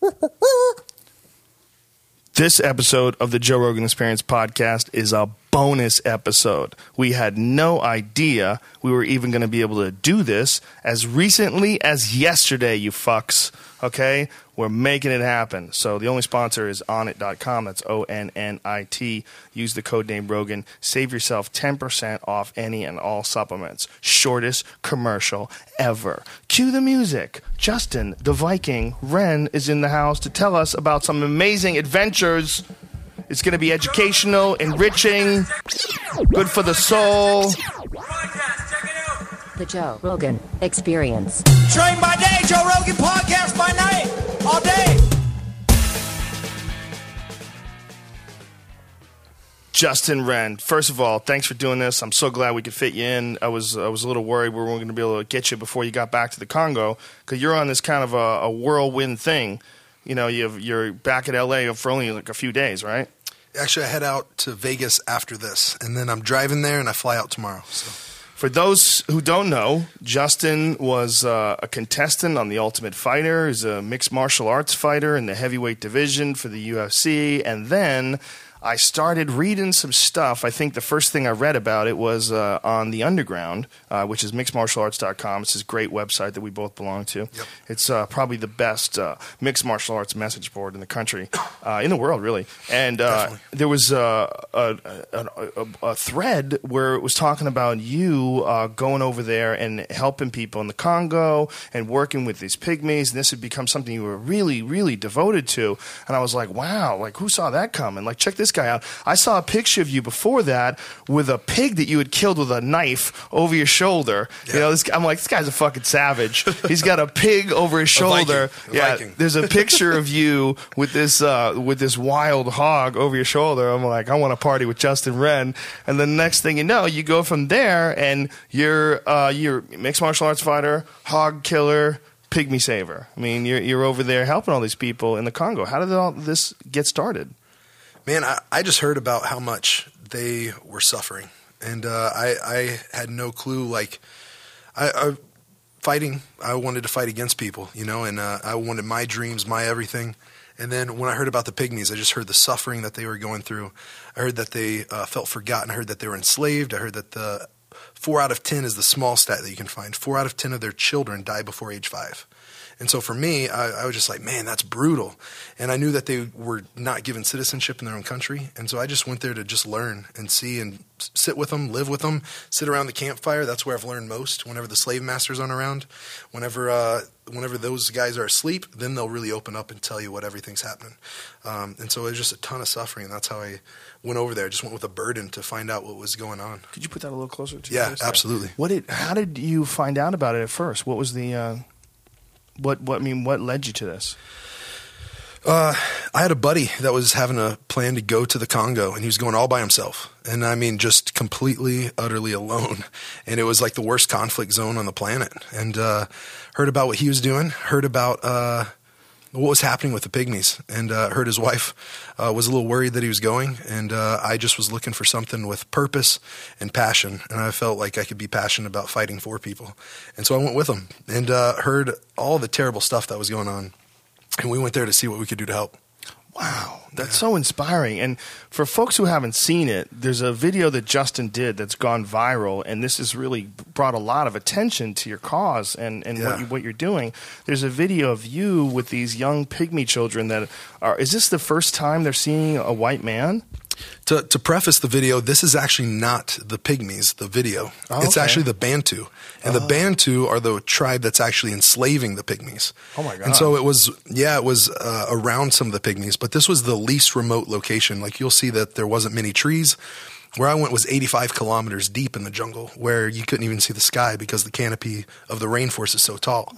This episode of the Joe Rogan Experience podcast is a bonus episode. We had no idea we were even going to be able to do this as recently as yesterday, you fucks. Okay? We're making it happen. So the only sponsor is onnit.com. That's O N N I T. Use the code name Rogan. Save yourself 10% off any and all supplements. Shortest commercial ever. Cue the music. Justin, the Viking, Wren is in the house to tell us about some amazing adventures. It's going to be educational, enriching, good for the soul. The Joe Rogan Experience. Train by day, Joe Rogan podcast by night, all day. Justin Wren, first of all, thanks for doing this. I'm so glad we could fit you in. I was I was a little worried we weren't going to be able to get you before you got back to the Congo because you're on this kind of a, a whirlwind thing. You know, you've, you're back at LA for only like a few days, right? Actually, I head out to Vegas after this, and then I'm driving there, and I fly out tomorrow. So For those who don't know, Justin was uh, a contestant on The Ultimate Fighter. He's a mixed martial arts fighter in the heavyweight division for the UFC. And then I started reading some stuff. I think the first thing I read about it was uh, on The Underground, uh, which is mixedmartialarts.com. It's this great website that we both belong to. It's uh, probably the best uh, mixed martial arts message board in the country, uh, in the world, really. And uh, there was uh, a, a, a, a thread where it was talking about you uh, going over there and helping people in the Congo and working with these pygmies. And this had become something you were really, really devoted to. And I was like, wow, like who saw that coming? Like, check this guy out. I saw a picture of you before that with a pig that you had killed with a knife over your shoulder. You know, this, I'm like, this guy's a fucking savage. He's got a pig over his Viking. shoulder. A yeah, Viking. there's a picture of you with this uh, with this wild hog over your shoulder. I'm like, I want to party with Justin Wren. And the next thing you know, you go from there and you're uh, you're mixed martial arts fighter, hog killer, pygmy saver. I mean, you're you're over there helping all these people in the Congo. How did all this get started? Man, I, I just heard about how much they were suffering, and uh, I, I had no clue. Like, I, I fighting, I wanted to fight against people, you know, and uh, I wanted my dreams, my everything. And then when I heard about the pygmies, I just heard the suffering that they were going through. I heard that they uh, felt forgotten. I heard that they were enslaved. I heard that the four out of ten is the small stat that you can find. Four out of ten of their children die before age five. And so for me, I, I was just like, man, that's brutal. And I knew that they were not given citizenship in their own country. And so I just went there to just learn and see and sit with them, live with them, sit around the campfire. That's where I've learned most. Whenever the slave masters aren't around, whenever uh, whenever those guys are asleep, then they'll really open up and tell you what everything's happening. Um, and so it was just a ton of suffering. And that's how I went over there. I just went with a burden to find out what was going on. Could you put that a little closer to? Yeah, your absolutely. What did? How did you find out about it at first? What was the? Uh, what what I mean? What led you to this? Uh, I had a buddy that was having a plan to go to the Congo, and he was going all by himself. And I mean, just completely, utterly alone. And it was like the worst conflict zone on the planet. And uh, heard about what he was doing, heard about uh, what was happening with the pygmies, and uh, heard his wife uh, was a little worried that he was going. And uh, I just was looking for something with purpose and passion. And I felt like I could be passionate about fighting for people. And so I went with him and uh, heard all the terrible stuff that was going on. And we went there to see what we could do to help. Wow, that's so inspiring. And for folks who haven't seen it, there's a video that Justin did that's gone viral, and this has really brought a lot of attention to your cause and, and what, you, what you're doing. There's a video of you with these young pygmy children that are. Is this the first time they're seeing a white man? To, to preface the video, this is actually not the Pygmies, the video. Oh, it's okay. actually the Bantu. And the Bantu are the tribe that's actually enslaving the Pygmies. Oh, my God. And so it was, yeah, it was uh, around some of the Pygmies, but this was the least remote location. Like you'll see that there wasn't many trees. Where I went was 85 kilometers deep in the jungle, where you couldn't even see the sky because the canopy of the rainforest is so tall.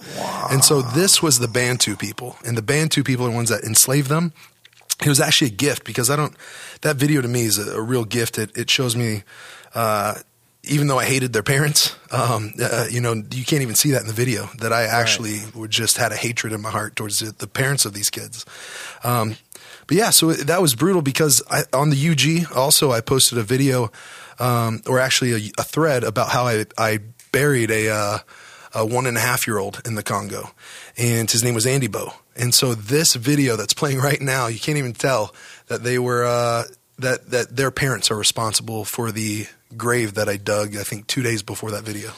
And so this was the Bantu people, and the Bantu people are the ones that enslaved them. It was actually a gift because I don't. That video to me is a, a real gift. It, it shows me, uh, even though I hated their parents, um, uh, you know, you can't even see that in the video. That I actually would just had a hatred in my heart towards the, the parents of these kids. Um, but yeah, so that was brutal because I, on the UG also I posted a video, um, or actually a, a thread about how I I buried a. Uh, a one and a half year old in the Congo, and his name was Andy Bo. And so this video that's playing right now, you can't even tell that they were uh, that that their parents are responsible for the grave that I dug. I think two days before that video.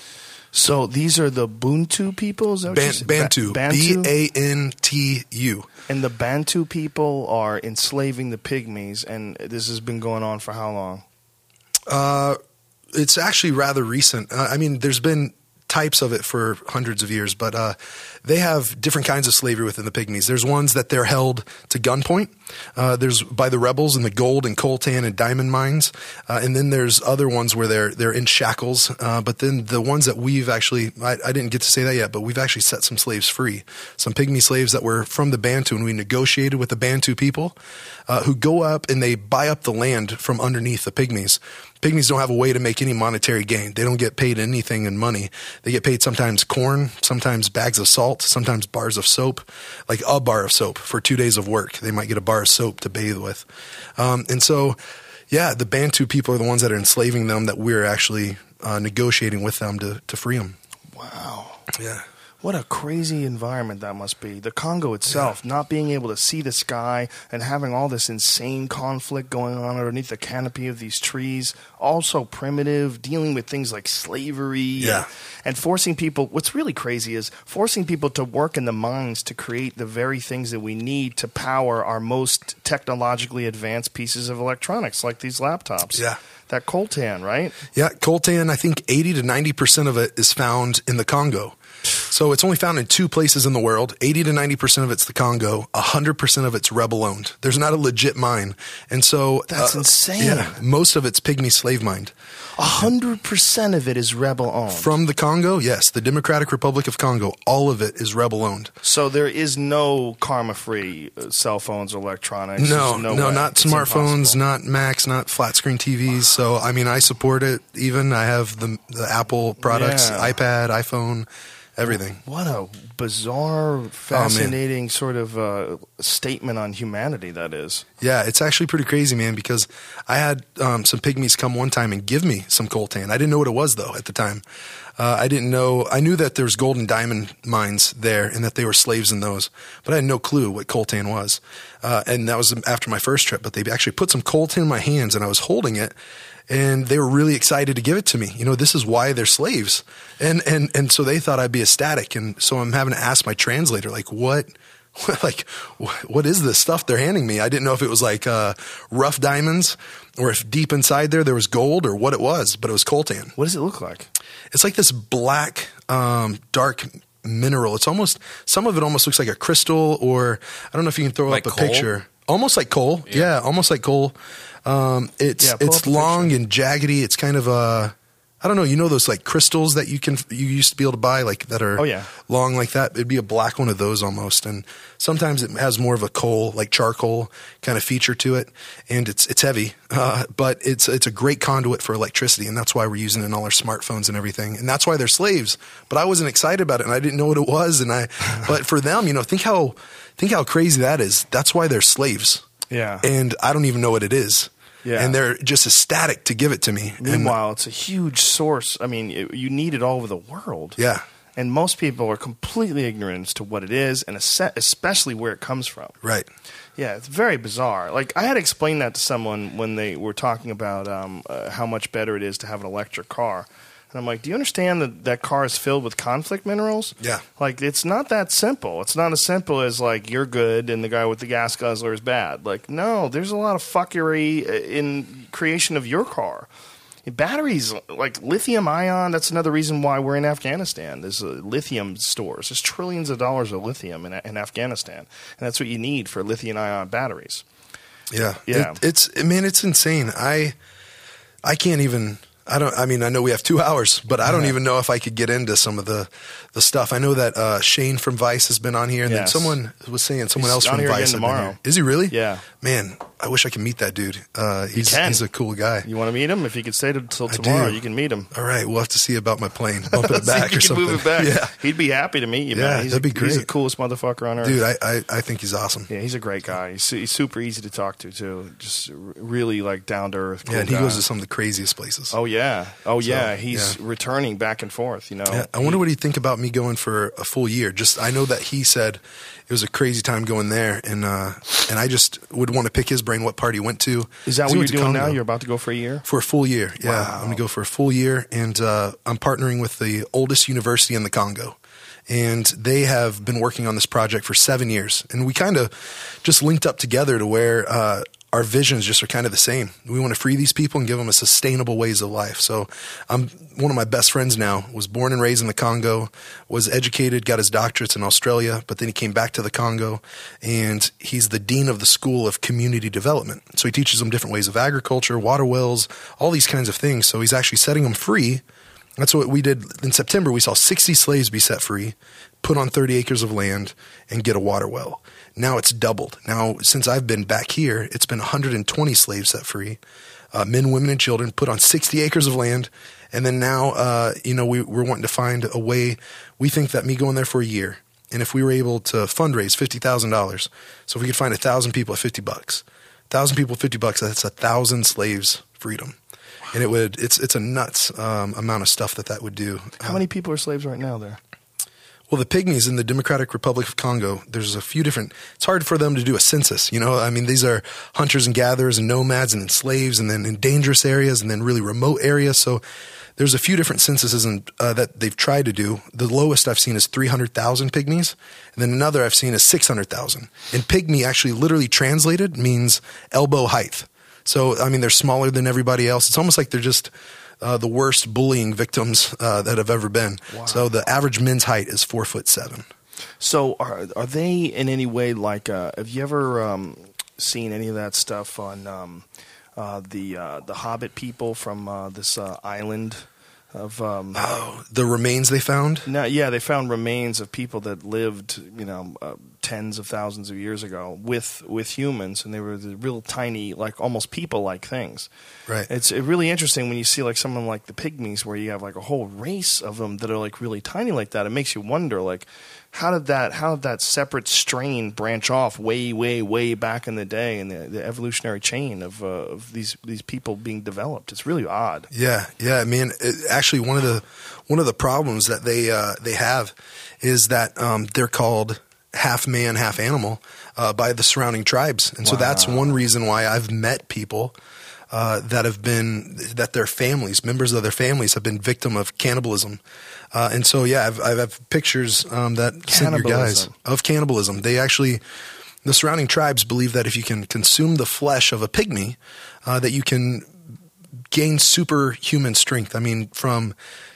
So these are the Buntu people? Is that what you Ban- Bantu, Ba- Bantu? B A N T U. and the Bantu people are enslaving the pygmies, and this has been going on for how long? Uh, it's actually rather recent. Uh, I mean, there's been types of it for hundreds of years, but uh, they have different kinds of slavery within the pygmies. There's ones that they're held to gunpoint. Uh, there's by the rebels in the gold and coltan and diamond mines, uh, and then there's other ones where they're they're in shackles. Uh, but then the ones that we've actually, I, I didn't get to say that yet, but we've actually set some slaves free. Some pygmy slaves that were from the Bantu, and we negotiated with the Bantu people, uh, who go up and they buy up the land from underneath the pygmies. Pygmies don't have a way to make any monetary gain. They don't get paid anything in money. They get paid sometimes corn, sometimes bags of salt, sometimes bars of soap, like a bar of soap for two days of work. They might get a bar of soap to bathe with. Um, and so, yeah, the Bantu people are the ones that are enslaving them that we're actually uh, negotiating with them to, to free them. Wow. Yeah. What a crazy environment that must be. The Congo itself, not being able to see the sky and having all this insane conflict going on underneath the canopy of these trees, also primitive, dealing with things like slavery Yeah. and, and forcing people. What's really crazy is forcing people to work in the mines to create the very things that we need to power our most technologically advanced pieces of electronics, like these laptops. Yeah. That coltan, right? Yeah, coltan, I think 80 to 90% of it is found in the Congo. So it's only found in two places in the world. 80 to 90% of it's the Congo. 100% of it's rebel owned. There's not a legit mine. And so uh, That's insane. Yeah, most of it's pygmy slave mined. A hundred percent of it is rebel owned. From the Congo, yes, the Democratic Republic of Congo, all of it is rebel owned. So there is no karma-free uh, cell phones electronics. No, There's no, not It's smartphones, impossible. not Macs, not flat screen TVs. So I mean, I support it. Even I have the the Apple products, Yeah. iPad, iPhone, everything. What a bizarre, fascinating sort of uh, statement on humanity that is. Yeah, it's actually pretty crazy, man. Because I had um, some pygmies come one time and give me some coltan. I didn't know what it was though at the time. Uh, I didn't know. I knew that there's gold and diamond mines there, and that they were slaves in those, but I had no clue what coltan was. Uh, and that was after my first trip. But they actually put some coltan in my hands, and I was holding it, and they were really excited to give it to me. You know, this is why they're slaves, and and and so they thought I'd be ecstatic, and so I'm having to ask my translator, like, what like what is this stuff they're handing me? I didn't know if it was like uh, rough diamonds or if deep inside there there was gold or what it was but it was coltan. What does it look like? it's like this black um, dark mineral. It's almost some of it almost looks like a crystal or i don't know if you can throw Like up a coal? picture. Almost like coal. Yeah, almost like coal um, it's Yeah, it's long and jaggedy it's kind of a I don't know. You know those like crystals that you can you used to be able to buy like that are Oh, yeah. long like that. It'd be a black one of those almost, and sometimes it has more of a coal like charcoal kind of feature to it, and it's it's heavy, uh, but it's it's a great conduit for electricity, and that's why we're using it in all our smartphones and everything, and that's why they're slaves. But I wasn't excited about it, and I didn't know what it was, and I but for them, you know, think how think how crazy that is. That's why they're slaves, Yeah. and I don't even know what it is. Yeah. and they're just ecstatic to give it to me. And- Meanwhile, it's a huge source. I mean, it, you need it all over the world. yeah, And most people are completely ignorant as to what it is, and especially where it comes from. right. Yeah, it's very bizarre. Like I had explained that to someone when they were talking about um, uh, how much better it is to have an electric car, and I'm like, "Do you understand that that car is filled with conflict minerals? Yeah. Like it's not that simple. It's not as simple as like you're good and the guy with the gas guzzler is bad. Like no, there's a lot of fuckery uh, in creation of your car." Batteries like lithium ion. That's another reason why we're in Afghanistan. There's uh, lithium stores. There's trillions of dollars of lithium in, in Afghanistan, and that's what you need for lithium ion batteries. Yeah, Yeah. It, it's man, it's insane. I I can't even. I don't. I mean, I know we have two hours, but I don't Yeah. even know if I could get into some of the the stuff. I know that uh, Shane from Vice has been on here, and Yes. then someone was saying someone He's else from Vice again had been tomorrow. Is he really? Yeah. Man, I wish I could meet that dude. Uh, he's he's a cool guy. You want to meet him? If you could stay I tomorrow, you can meet him. All right, we'll have to see about my plane, bumping it back or something. Move it back. Yeah, He'd be happy to meet you, Yeah, man. He's that'd a, be He's the coolest motherfucker on earth. dude, I, I I think he's awesome. yeah, he's a great guy. He's, he's super easy to talk to too. Just really like down to earth. yeah, and he goes to some of the craziest places. Oh yeah, oh yeah. He's yeah. returning back and forth. You know, Yeah, I wonder what he'd think about me going for a full year. Just I know that he said it was a crazy time going there, and uh, and I just would want to pick his brain what part he went to. Is that what you're doing now? You're about to go for a year. for a full year. Yeah, Wow. I'm gonna go for a full year, and uh, I'm partnering with the oldest university in the Congo, and they have been working on this project for seven years, and we kind of just linked up together to where. Uh, our visions just are kind of the same. We want to free these people and give them a sustainable ways of life. So, I'm one of my best friends now. Was born and raised in the Congo. Was educated, got his doctorates in Australia, but then he came back to the Congo, and he's the dean of the School of Community Development. So he teaches them different ways of agriculture, water wells, all these kinds of things. So he's actually setting them free. That's what we did in September. We saw 60 slaves be set free, put on 30 acres of land, and get a water well. Now it's doubled. Now, since I've been back here, it's been 120 slaves set free, uh, men, women, and children, put on 60 acres of land. And then now, uh, you know, we, we're wanting to find a way. We think that me going there for a year, and if we were able to fundraise $50,000, so if we could find a thousand people at 50 bucks, thousand people, 50 bucks, that's a thousand slaves freedom. And it would, it's, it's a nuts um, amount of stuff that that would do. How many people are slaves right now there? Well, the pygmies in the Democratic Republic of Congo, there's a few different. It's hard for them to do a census. You know, I mean, these are hunters and gatherers and nomads and then slaves and then in dangerous areas and then really remote areas. So there's a few different censuses and, uh, that they've tried to do. The lowest I've seen is 300,000 pygmies. And then another I've seen is 600,000. And pygmy actually literally translated means elbow height. So, I mean, they're smaller than everybody else. It's almost like they're just uh, the worst bullying victims uh, that have ever been. So the average men's height is four foot seven. So are are they in any way like? Uh, have you ever um, seen any of that stuff on um, uh, the uh, the Hobbit people from uh, this uh, island of? Um, Oh, the remains they found. no, yeah, they found remains of people that lived, you know, uh, tens of thousands of years ago with with humans, and they were the real tiny, like almost people-like things. Right. It's really interesting when you see like someone like the pygmies, where you have like a whole race of them that are like really tiny like that. It makes you wonder, like, how did that how did that separate strain branch off way, way, way back in the day in the, the evolutionary chain of, uh, of these these people being developed? It's really odd. Yeah, yeah. I mean, it, actually, one of the one of the problems that they uh, they have is that um, they're called half man, half animal uh, by the surrounding tribes, and so that's one reason why I've met people. Uh, that have been that their families, members of their families, have been victim of cannibalism, uh, and so yeah, I've, I've have pictures um, that sent your guys of cannibalism. They actually, the surrounding tribes believe that if you can consume the flesh of a pygmy, uh, that you can gain superhuman strength. I mean, from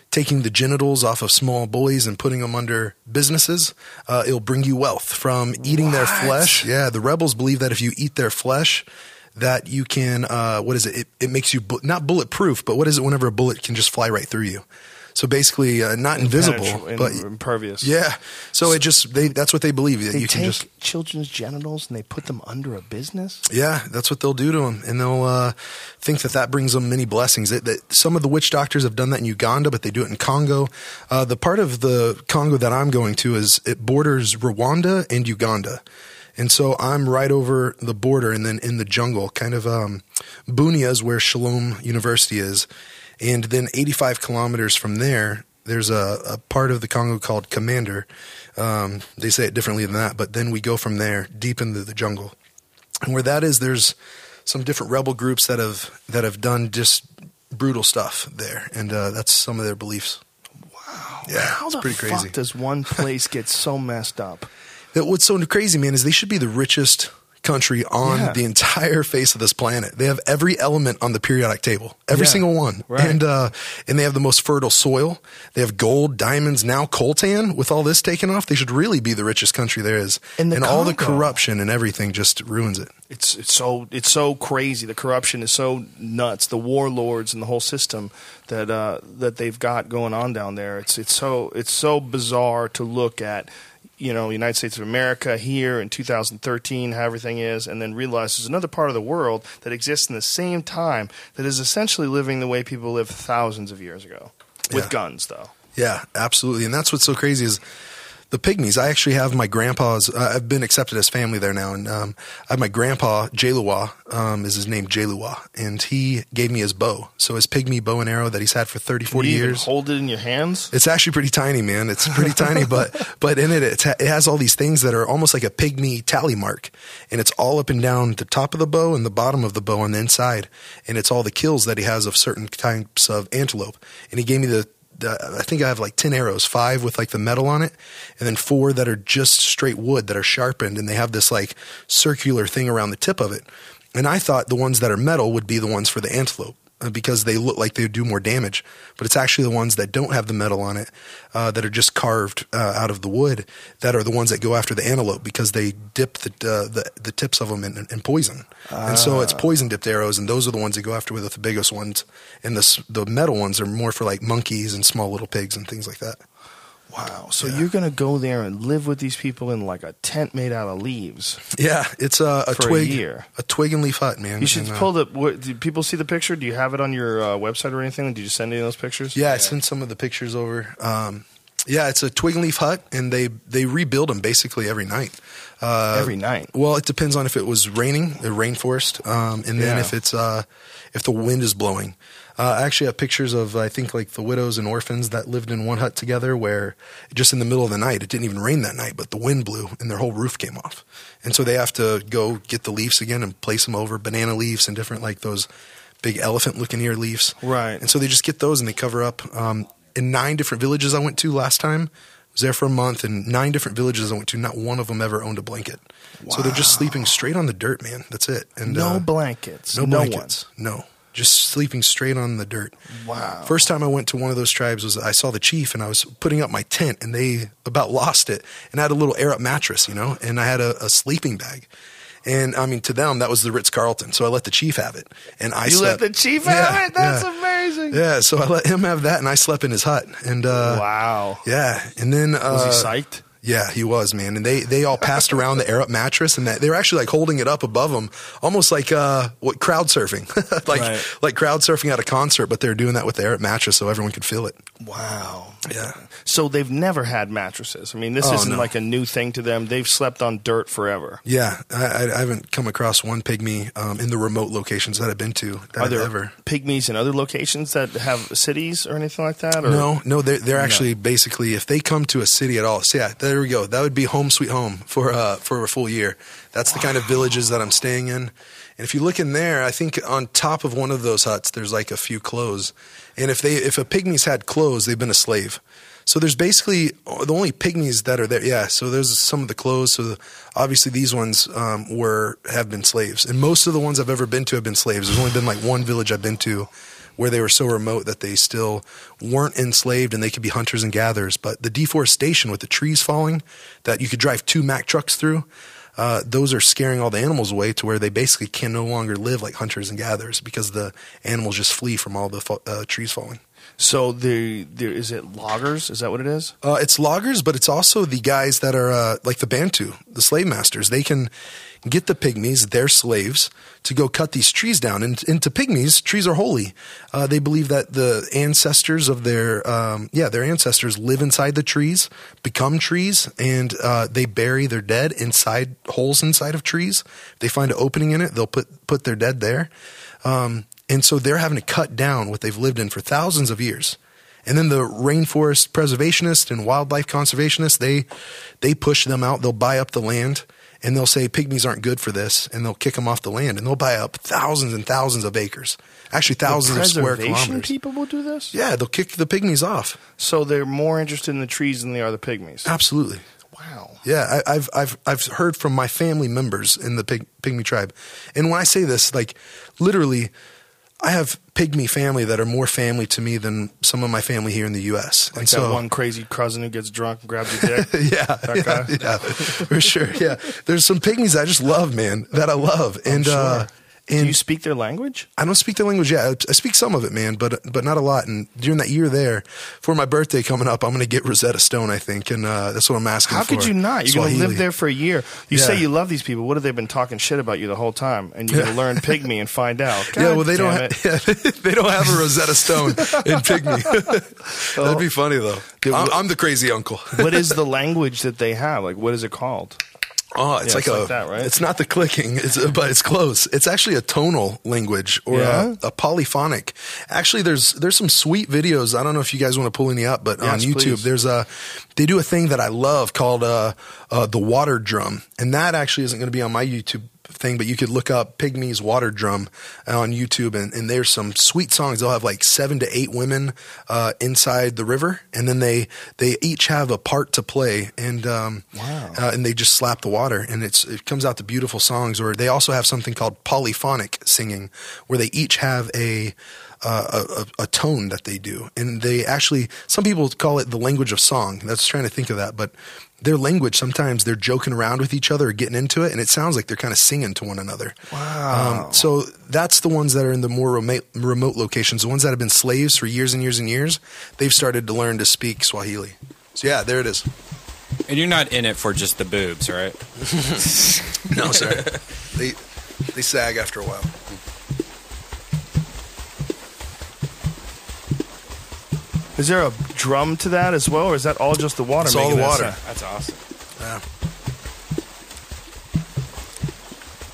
taking the genitals off of small boys and putting them under businesses, uh, it'll bring you wealth. From eating their flesh, yeah, the rebels believe that if you eat their flesh, that you can, uh, what is it? it? It makes you bu- not bulletproof, but what is it? Whenever a bullet can just fly right through you. So basically, uh, not invisible, but impervious. yeah. So it just they that's what they believe that They you can take just children's genitals and they put them under a business. Yeah, that's what they'll do to them, and they'll uh, think that that brings them many blessings. That, that some of the witch doctors have done that in Uganda, but they do it in Congo. Uh, the part of the Congo that I'm going to is it borders Rwanda and Uganda, and so I'm right over the border, and then in the jungle, kind of um, Bunia is where Shalom University is, and then 85 kilometers from there. There's a, a part of the Congo called Komanda. Um, they say it differently than that, but then we go from there deep into the jungle. And where that is, there's some different rebel groups that have that have done just brutal stuff there, and uh, that's some of their beliefs. Wow. Yeah, How it's the pretty fuck crazy. does one place get so messed up? That what's so crazy, man, is they should be the richest country on Yeah. the entire face of this planet. They have every element on the periodic table, every Yeah, single one, right. and uh, and they have the most fertile soil. They have gold, diamonds, now coltan. With all this taken off, they should really be the richest country there is. In the and all the corruption and everything just ruins it. It's it's so it's so crazy. The corruption is so nuts. The warlords and the whole system that uh, that they've got going on down there. It's it's so it's so bizarre to look at. You know, United States of America here in 2013, how everything is, and then realize there's another part of the world that exists in the same time that is essentially living the way people lived thousands of years ago, with Yeah. guns, though. Yeah, absolutely. And that's what's so crazy is the pygmies. I actually have my grandpa's. Uh, I've been accepted as family there now, and um, I have my grandpa Jaluwa. Um, is his name Jaluwa, and he gave me his bow. So his pygmy bow and arrow that he's had for 30, 40 you even years. hold it in your hands. It's actually pretty tiny, man. It's pretty tiny, but but in it, it's, it has all these things that are almost like a pygmy tally mark, and it's all up and down the top of the bow and the bottom of the bow on the inside, and it's all the kills that he has of certain types of antelope. And he gave me the, the I think I have like ten arrows, five with like the metal on it, and then four that are just straight wood that are sharpened, and they have this like circular thing around the tip of it. And I thought the ones that are metal would be the ones for the antelope uh, because they look like they do more damage. But it's actually the ones that don't have the metal on it, uh, that are just carved uh, out of the wood, that are the ones that go after the antelope because they dip the uh, the, the tips of them in, in poison. And so it's poison dipped arrows, and those are the ones they go after with the biggest ones. And the the metal ones are more for like monkeys and small little pigs and things like that. Wow. So you're gonna go there and live with these people in like a tent made out of leaves. Yeah, it's a, a a twig, year. a twig and leaf hut, man. You should And, uh, pull the. What, do people see the picture? Do you have it on your uh, website or anything? Did you send any of those pictures? Yeah, I sent some of the pictures over. Um, yeah, it's a twig and leaf hut, and they they rebuild them basically every night. Uh, Every night. Well, it depends on if it was raining, a rainforest, um, and then Yeah. if it's uh, if the wind is blowing. Uh, I actually have pictures of I think like the widows and orphans that lived in one hut together, where just in the middle of the night, it didn't even rain that night, but the wind blew and their whole roof came off, and so they have to go get the leaves again and place them over banana leaves and different like those big elephant looking ear leaves. Right. And so they just get those and they cover up. Um, in nine different villages I went to last time, I was there for a month, and nine different villages I went to, not one of them ever owned a blanket. Wow. So they're just sleeping straight on the dirt, man. That's it. And No uh, blankets. no No blankets. No. Just sleeping straight on the dirt. Wow. First time I went to one of those tribes was I saw the chief and I was putting up my tent and they about lost it and I had a little air up mattress, you know, and I had a, a sleeping bag. And I mean, to them, that was the Ritz Carlton. So I let the chief have it. And I said You let the chief Yeah, have it? That's yeah. amazing. Yeah, so I let him have that, and I slept in his hut. And uh, wow. yeah, and then uh, Was he psyched? Yeah, he was, man. And they they all passed around the air up mattress, and that, they were actually like holding it up above them, almost like uh, what crowd surfing, like Right. like crowd surfing at a concert, but they were doing that with the air up mattress so everyone could feel it. Wow. Yeah. So they've never had mattresses. I mean, this Oh, isn't no. like a new thing to them. They've slept on dirt forever. Yeah, I, I haven't come across one pygmy um, in the remote locations that I've been to that Are there ever. pygmies in other locations that have cities or anything like that? Or? No, no, they're they're actually basically if they come to a city at all. So yeah, there we go. That would be home sweet home for uh for a full year. That's the kind of villages that I'm staying in. And if you look in there, I think on top of one of those huts, there's like a few clothes. And if they if a pygmy's had clothes, they've been a slave. So there's basically the only pygmies that are there. Yeah, so there's some of the clothes. So obviously these ones um, were have been slaves, and most of the ones I've ever been to have been slaves. There's only been like one village I've been to where they were so remote that they still weren't enslaved and they could be hunters and gatherers. But the deforestation with the trees falling that you could drive two Mack trucks through, uh, those are scaring all the animals away to where they basically can no longer live like hunters and gatherers because the animals just flee from all the uh, trees falling. So there, there is it loggers? Is that what it is? Uh, it's loggers, but it's also the guys that are uh, like the Bantu, the slave masters. They can get the pygmies, their slaves, to go cut these trees down. And, and to pygmies, trees are holy. Uh, they believe that the ancestors of their, um, yeah, their ancestors live inside the trees, become trees, and uh, they bury their dead inside holes inside of trees. If they find an opening in it, they'll put put their dead there. Um, and so they're having to cut down what they've lived in for thousands of years. And then the rainforest preservationists and wildlife conservationists, they they push them out. They'll buy up the land and they'll say pygmies aren't good for this, and they'll kick them off the land, and they'll buy up thousands and thousands of acres, actually thousands of square kilometers. people will do this? Yeah, they'll kick the pygmies off. So they're more interested in the trees than they are the pygmies. Absolutely. Wow. Yeah, I, I've I've I've heard from my family members in the pig, pygmy tribe, and when I say this, like literally, I have pygmy family that are more family to me than some of my family here in the U.S. Like and that one crazy cousin who gets drunk and grabs your dick. yeah, That yeah, guy? yeah, for sure. Yeah, there's some pygmies I just love, man, that I love, and uh, Do And you speak their language? I don't speak their language yet. I I speak some of it, man, but but not a lot. And during that year there, for my birthday coming up, I'm going to get Rosetta Stone, I think, and uh, that's what I'm asking. How for. could you not? You're going to live there for a year. You Yeah. say you love these people. What have they've been talking shit about you the whole time, and you're going to learn Pygmy and find out? yeah, well, they don't. Ha- yeah, they don't have a Rosetta Stone in Pygmy. That'd be funny though. I'm, I'm the crazy uncle. what is the language that they have? Like, what is it called? Oh, it's Yeah, like it's a. like that, right? It's not the clicking, it's but it's close. It's actually a tonal language or Yeah? a, a polyphonic. Actually, there's there's some sweet videos. I don't know if you guys want to pull any up, but on YouTube, please. there's a they do a thing that I love called uh, uh, the water drum, and that actually isn't going to be on my YouTube thing, but you could look up Pygmies Water Drum on YouTube, and, and there's some sweet songs. They'll have like seven to eight women uh, inside the river, and then they they each have a part to play, and um, Wow. uh, and they just slap the water, and it's it comes out to beautiful songs. Or they also have something called polyphonic singing, where they each have a uh, a, a, a tone that they do, and they actually some people call it the language of song. That's trying to think of that, but their language sometimes they're joking around with each other or getting into it, and it sounds like they're kind of singing to one another. Wow. Um, so that's the ones that are in the more remote, remote locations, the ones that have been slaves for years and years and years. They've started to learn to speak Swahili. So yeah, there it is. And you're not in it for just the boobs, right? No, sir. they they sag after a while. Is there a drum to that as well, or is that all just the water? It's all the water. sound? That's awesome. Yeah.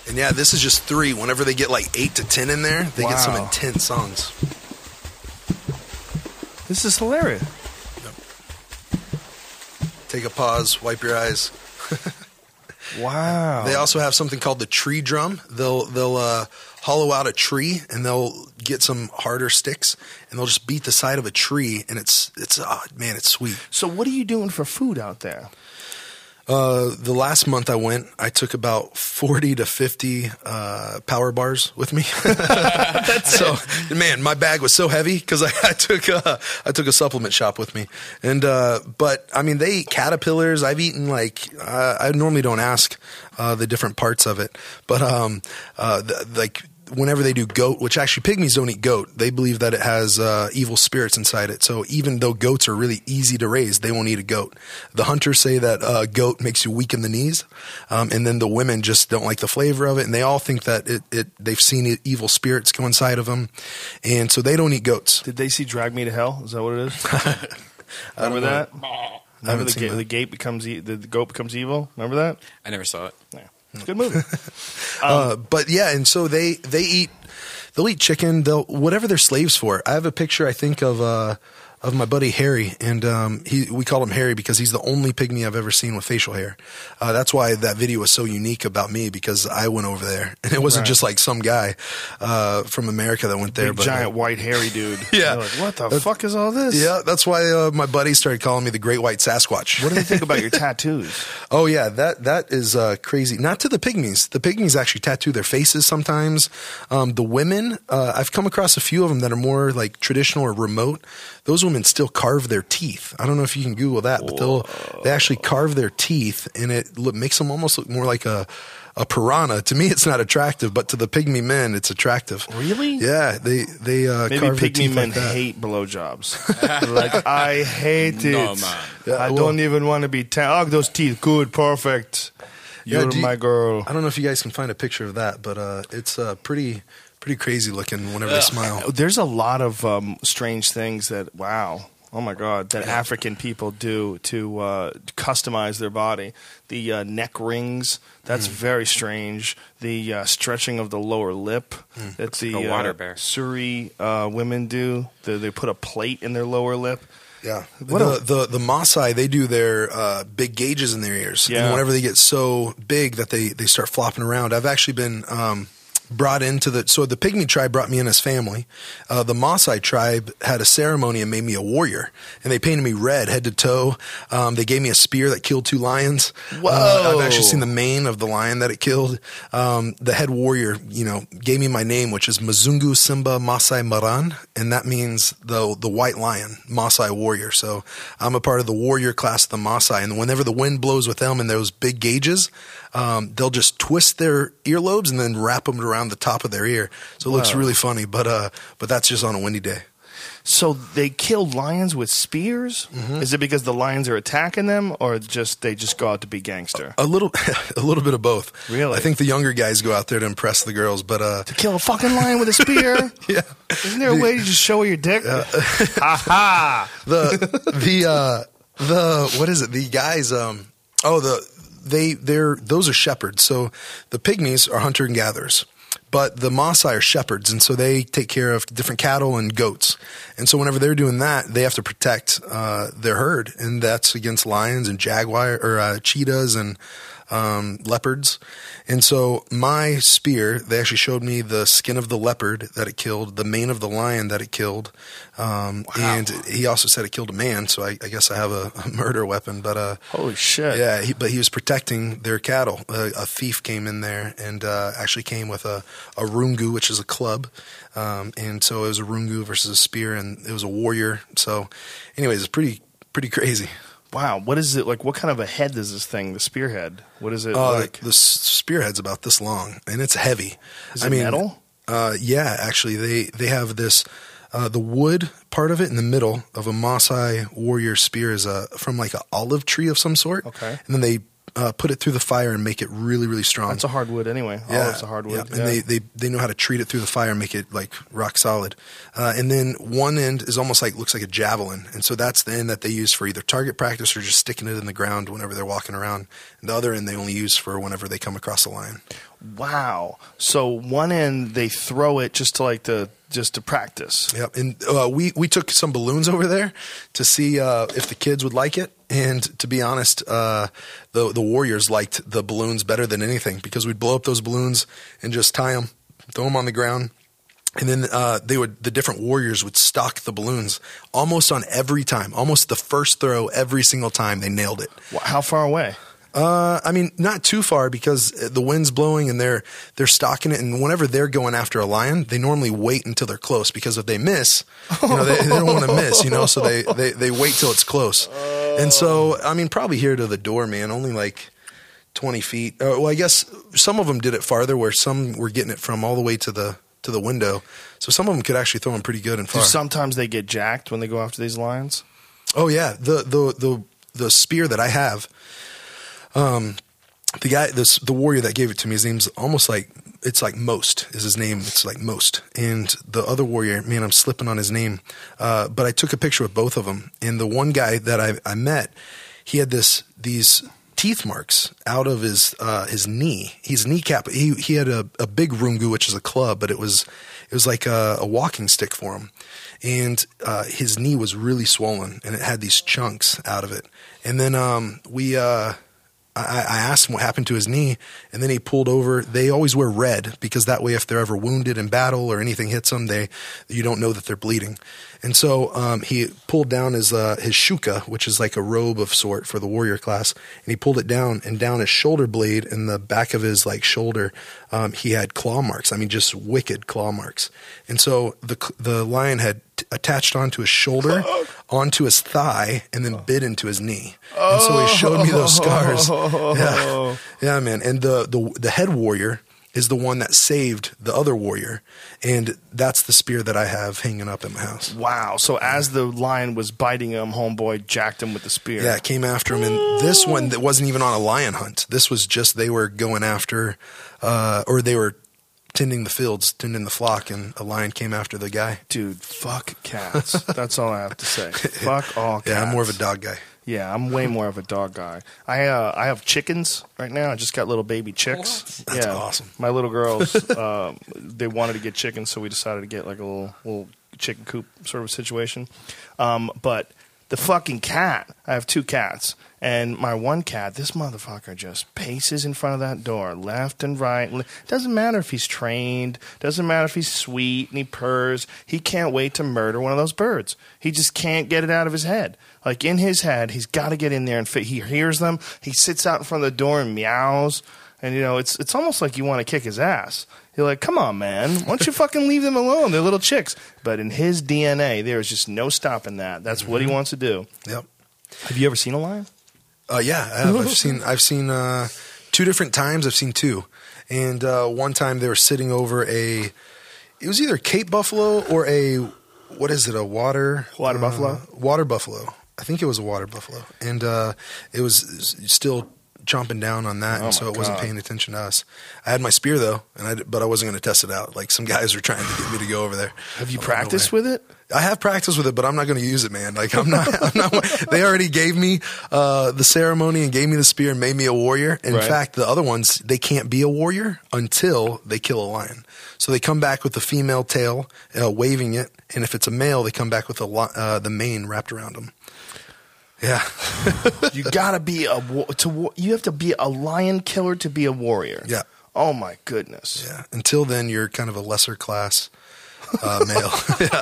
And yeah, this is just three. Whenever they get like eight to ten in there, they get some intense songs. This is hilarious. Take a pause, wipe your eyes. Wow. They also have something called the tree drum. They'll they'll uh, hollow out a tree and they'll get some harder sticks and they'll just beat the side of a tree and it's it's oh, man it's sweet. so, what are you doing for food out there? Uh, the last month I went, I took about forty to fifty uh, power bars with me. so, man, my bag was so heavy because I, I took uh, I took a supplement shop with me, and uh, but I mean they eat caterpillars. I've eaten like uh, I normally don't ask uh, the different parts of it, but um, uh, the, like whenever they do goat, which actually pygmies don't eat goat, they believe that it has uh, evil spirits inside it. So even though goats are really easy to raise, they won't eat a goat. The hunters say that uh, goat makes you weak in the knees, um, and then the women just don't like the flavor of it, and they all think that it, it they've seen evil spirits go inside of them, and so they don't eat goats. Did they see Drag Me to Hell? Is that what it is? I Remember that? I Remember haven't the, seen ga- that. the gate becomes e- the, the goat becomes evil. Remember that? I never saw it. Yeah, it's a good movie. uh, but yeah, and so they they eat they'll eat chicken. They'll whatever they're slaves for. I have a picture I think of uh, of my buddy Harry, and um, he we call him Harry because he's the only pygmy I've ever seen with facial hair. Uh, that's why that video was so unique about me because I went over there, and it wasn't Right. just like some guy uh, from America that went there, Big but giant white hairy dude. Yeah. Like, what the fuck is all this? Yeah, that's why uh, my buddies started calling me the Great White Sasquatch. What do they think about your tattoos? Oh yeah, that that is uh, crazy. Not to the pygmies. The pygmies actually tattoo their faces sometimes. Um, the women, uh, I've come across a few of them that are more like traditional or remote. Those women still carve their teeth. I don't know if you can Google that, but they'll they actually carve their teeth, and it look, makes them almost look more like a a piranha. To me, it's not attractive, but to the pygmy men, it's attractive. Really? Yeah, they they uh, Maybe carve their pygmy teeth men like that. hate blowjobs. They're like I hate it. No, man. Yeah, I well- don't even want to be. Ta- oh, those teeth, good, perfect. Yeah, You're do you- my girl. I don't know if you guys can find a picture of that, but uh, it's uh, pretty pretty crazy looking whenever they smile. There's a lot of um, strange things that wow. Oh my God! That African people do to uh, customize their body. The uh, neck rings. That's Hmm. very strange. The uh, stretching of the lower lip. That's the a water uh, bear. Suri uh, women do. They, they put a plate in their lower lip. Yeah, What the, a- the the Maasai they do their uh, big gauges in their ears, Yeah. and whenever they get so big that they they start flopping around. I've actually been um, brought into the so the Pygmy tribe brought me in as family. Uh, the Maasai tribe had a ceremony and made me a warrior, and they painted me red head to toe. Um, they gave me a spear that killed two lions. Whoa. Uh, I've actually seen the mane of the lion that it killed. Um, the head warrior, you know, gave me my name, which is Mazungu Simba Masai Maran, and that means the the white lion, Masai warrior. So I'm a part of the warrior class of the Masai, and whenever the wind blows with them in those big gauges, um, they'll just twist their earlobes and then wrap them around around the top of their ear. So it looks Wow. really funny. But uh, but that's just on a windy day. So they kill lions with spears? Mm-hmm. Is it because the lions are attacking them, or just they just go out to be gangster? A little, a little bit of both. Really? I think the younger guys go out there to impress the girls, but uh, to kill a fucking lion with a spear? yeah, Isn't there a way to just show your dick? ha ha! the the uh, the what is it? The guys. Um, oh, the they they're those are shepherds. So the pygmies are hunter and gatherers. But the Maasai are shepherds, and so they take care of different cattle and goats. And so whenever they're doing that, they have to protect uh, their herd, and that's against lions and jaguar or uh, cheetahs and um, leopards. And so my spear, they actually showed me the skin of the leopard that it killed, the mane of the lion that it killed, um, and he also said it killed a man. So I, I guess I have a, a murder weapon. But uh, Holy shit! yeah, he, but he was protecting their cattle. A, a thief came in there and uh, actually came with a, a rungu, which is a club. Um, and so it was a rungu versus a spear, and it was a warrior. So, anyways, it's pretty pretty crazy. Wow, what is it like? What kind of a head is this thing? The spearhead? What is it Uh, like? the, the spearhead's about this long, and it's heavy. Is it metal? Uh, yeah, actually, they they have this. Uh, the wood part of it in the middle of a Maasai warrior spear is a from like an olive tree of some sort. Okay. and then they uh, put it through the fire and make it really really strong. That's a hardwood anyway. yeah, Olive's a hardwood. yeah. Yeah. and they, they they know how to treat it through the fire and make it like rock solid. Uh, and then one end is almost like looks like a javelin, and so that's the end that they use for either target practice or just sticking it in the ground whenever they're walking around. And the other end they only use for whenever they come across a lion. wow. So one end they throw it just to like to just to practice. Yep, and uh, we we took some balloons over there to see uh, if the kids would like it. And to be honest, uh, the the Warriors liked the balloons better than anything because we'd blow up those balloons and just tie them, throw them on the ground, and then uh, they would the different Warriors would stock the balloons almost on every time, almost the first throw every single time they nailed it. How far away? Uh, I mean, not too far because the wind's blowing and they're they're stalking it. And whenever they're going after a lion, they normally wait until they're close because if they miss, you know, they, they don't want to miss. You know, so they, they they wait till it's close. And so, I mean, probably here to the door, man, only like twenty feet. Uh, well, I guess some of them did it farther, where some were getting it from all the way to the to the window. So some of them could actually throw them pretty good and Do far. sometimes they get jacked when they go after these lions? Oh yeah, the the the the spear that I have. Um, the guy, this the warrior that gave it to me, his name's almost like it's like most is his name. It's like most, and the other warrior, man, I'm slipping on his name. Uh, but I took a picture with both of them, and the one guy that I I met, he had this these teeth marks out of his uh, his knee. His kneecap. He he had a, a big rungu, which is a club, but it was it was like a, a walking stick for him, and uh, his knee was really swollen, and it had these chunks out of it. And then um, we. I, I asked him what happened to his knee, and then he pulled over. They always wear red because that way, if they're ever wounded in battle or anything hits them, they you don't know that they're bleeding. And so um, he pulled down his uh, his shuka, which is like a robe of sort for the warrior class, and he pulled it down, and down his shoulder blade and the back of his like shoulder, um, he had claw marks. I mean, just wicked claw marks. And so the the lion had t- attached onto his shoulder, onto his thigh, and then bit into his knee. And so he showed me those scars. Yeah, yeah, man. And the the the head warrior is the one that saved the other warrior, and that's the spear that I have hanging up in my house. Wow. So as the lion was biting him, homeboy jacked him with the spear. Yeah, it came after him, and this one that wasn't even on a lion hunt. This was just they were going after, uh, or they were tending the fields, tending the flock, and a lion came after the guy. Dude, fuck cats. That's all I have to say. Fuck all cats. Yeah, I'm more of a dog guy. Yeah, I'm way more of a dog guy. I uh, I have chickens right now. I just got little baby chicks. That's yeah, awesome. My little girls, um, they wanted to get chickens, so we decided to get like a little little chicken coop sort of situation. Um, but the fucking cat, I have two cats, and my one cat, this motherfucker just paces in front of that door, left and right. Doesn't matter if he's trained. Doesn't matter if he's sweet and he purrs. He can't wait to murder one of those birds. He just can't get it out of his head. Like in his head, he's got to get in there and fit. He hears them. He sits out in front of the door and meows. And you know, it's it's almost like you want to kick his ass. You're like, come on, man, why don't you fucking leave them alone? They're little chicks. But in his DNA, there is just no stopping that. That's what he wants to do. Yep. Have you ever seen a lion? Uh, yeah, I have. I've seen. I've seen uh, two different times. I've seen two, and uh, one time they were sitting over a. It was either Cape buffalo or a what is it? A water Water uh, buffalo? Water buffalo. I think it was a water buffalo, and uh, it was still chomping down on that, Oh and so my it wasn't paying attention to us. I had my spear though, and I, but I wasn't going to test it out. Like some guys were trying to get me to go over there. Have you I'm practiced with it? I have practiced with it, but I'm not going to use it, man. Like I'm not. I'm not. They already gave me uh, the ceremony and gave me the spear and made me a warrior. In Right. fact, the other ones they can't be a warrior until they kill a lion. So they come back with the female tail, uh, waving it, and if it's a male, they come back with the li- uh, the mane wrapped around them. Yeah, You gotta be a wa- to wa- you have to be a lion killer to be a warrior. Yeah. Oh my goodness. yeah. Until then, you're kind of a lesser class uh, male.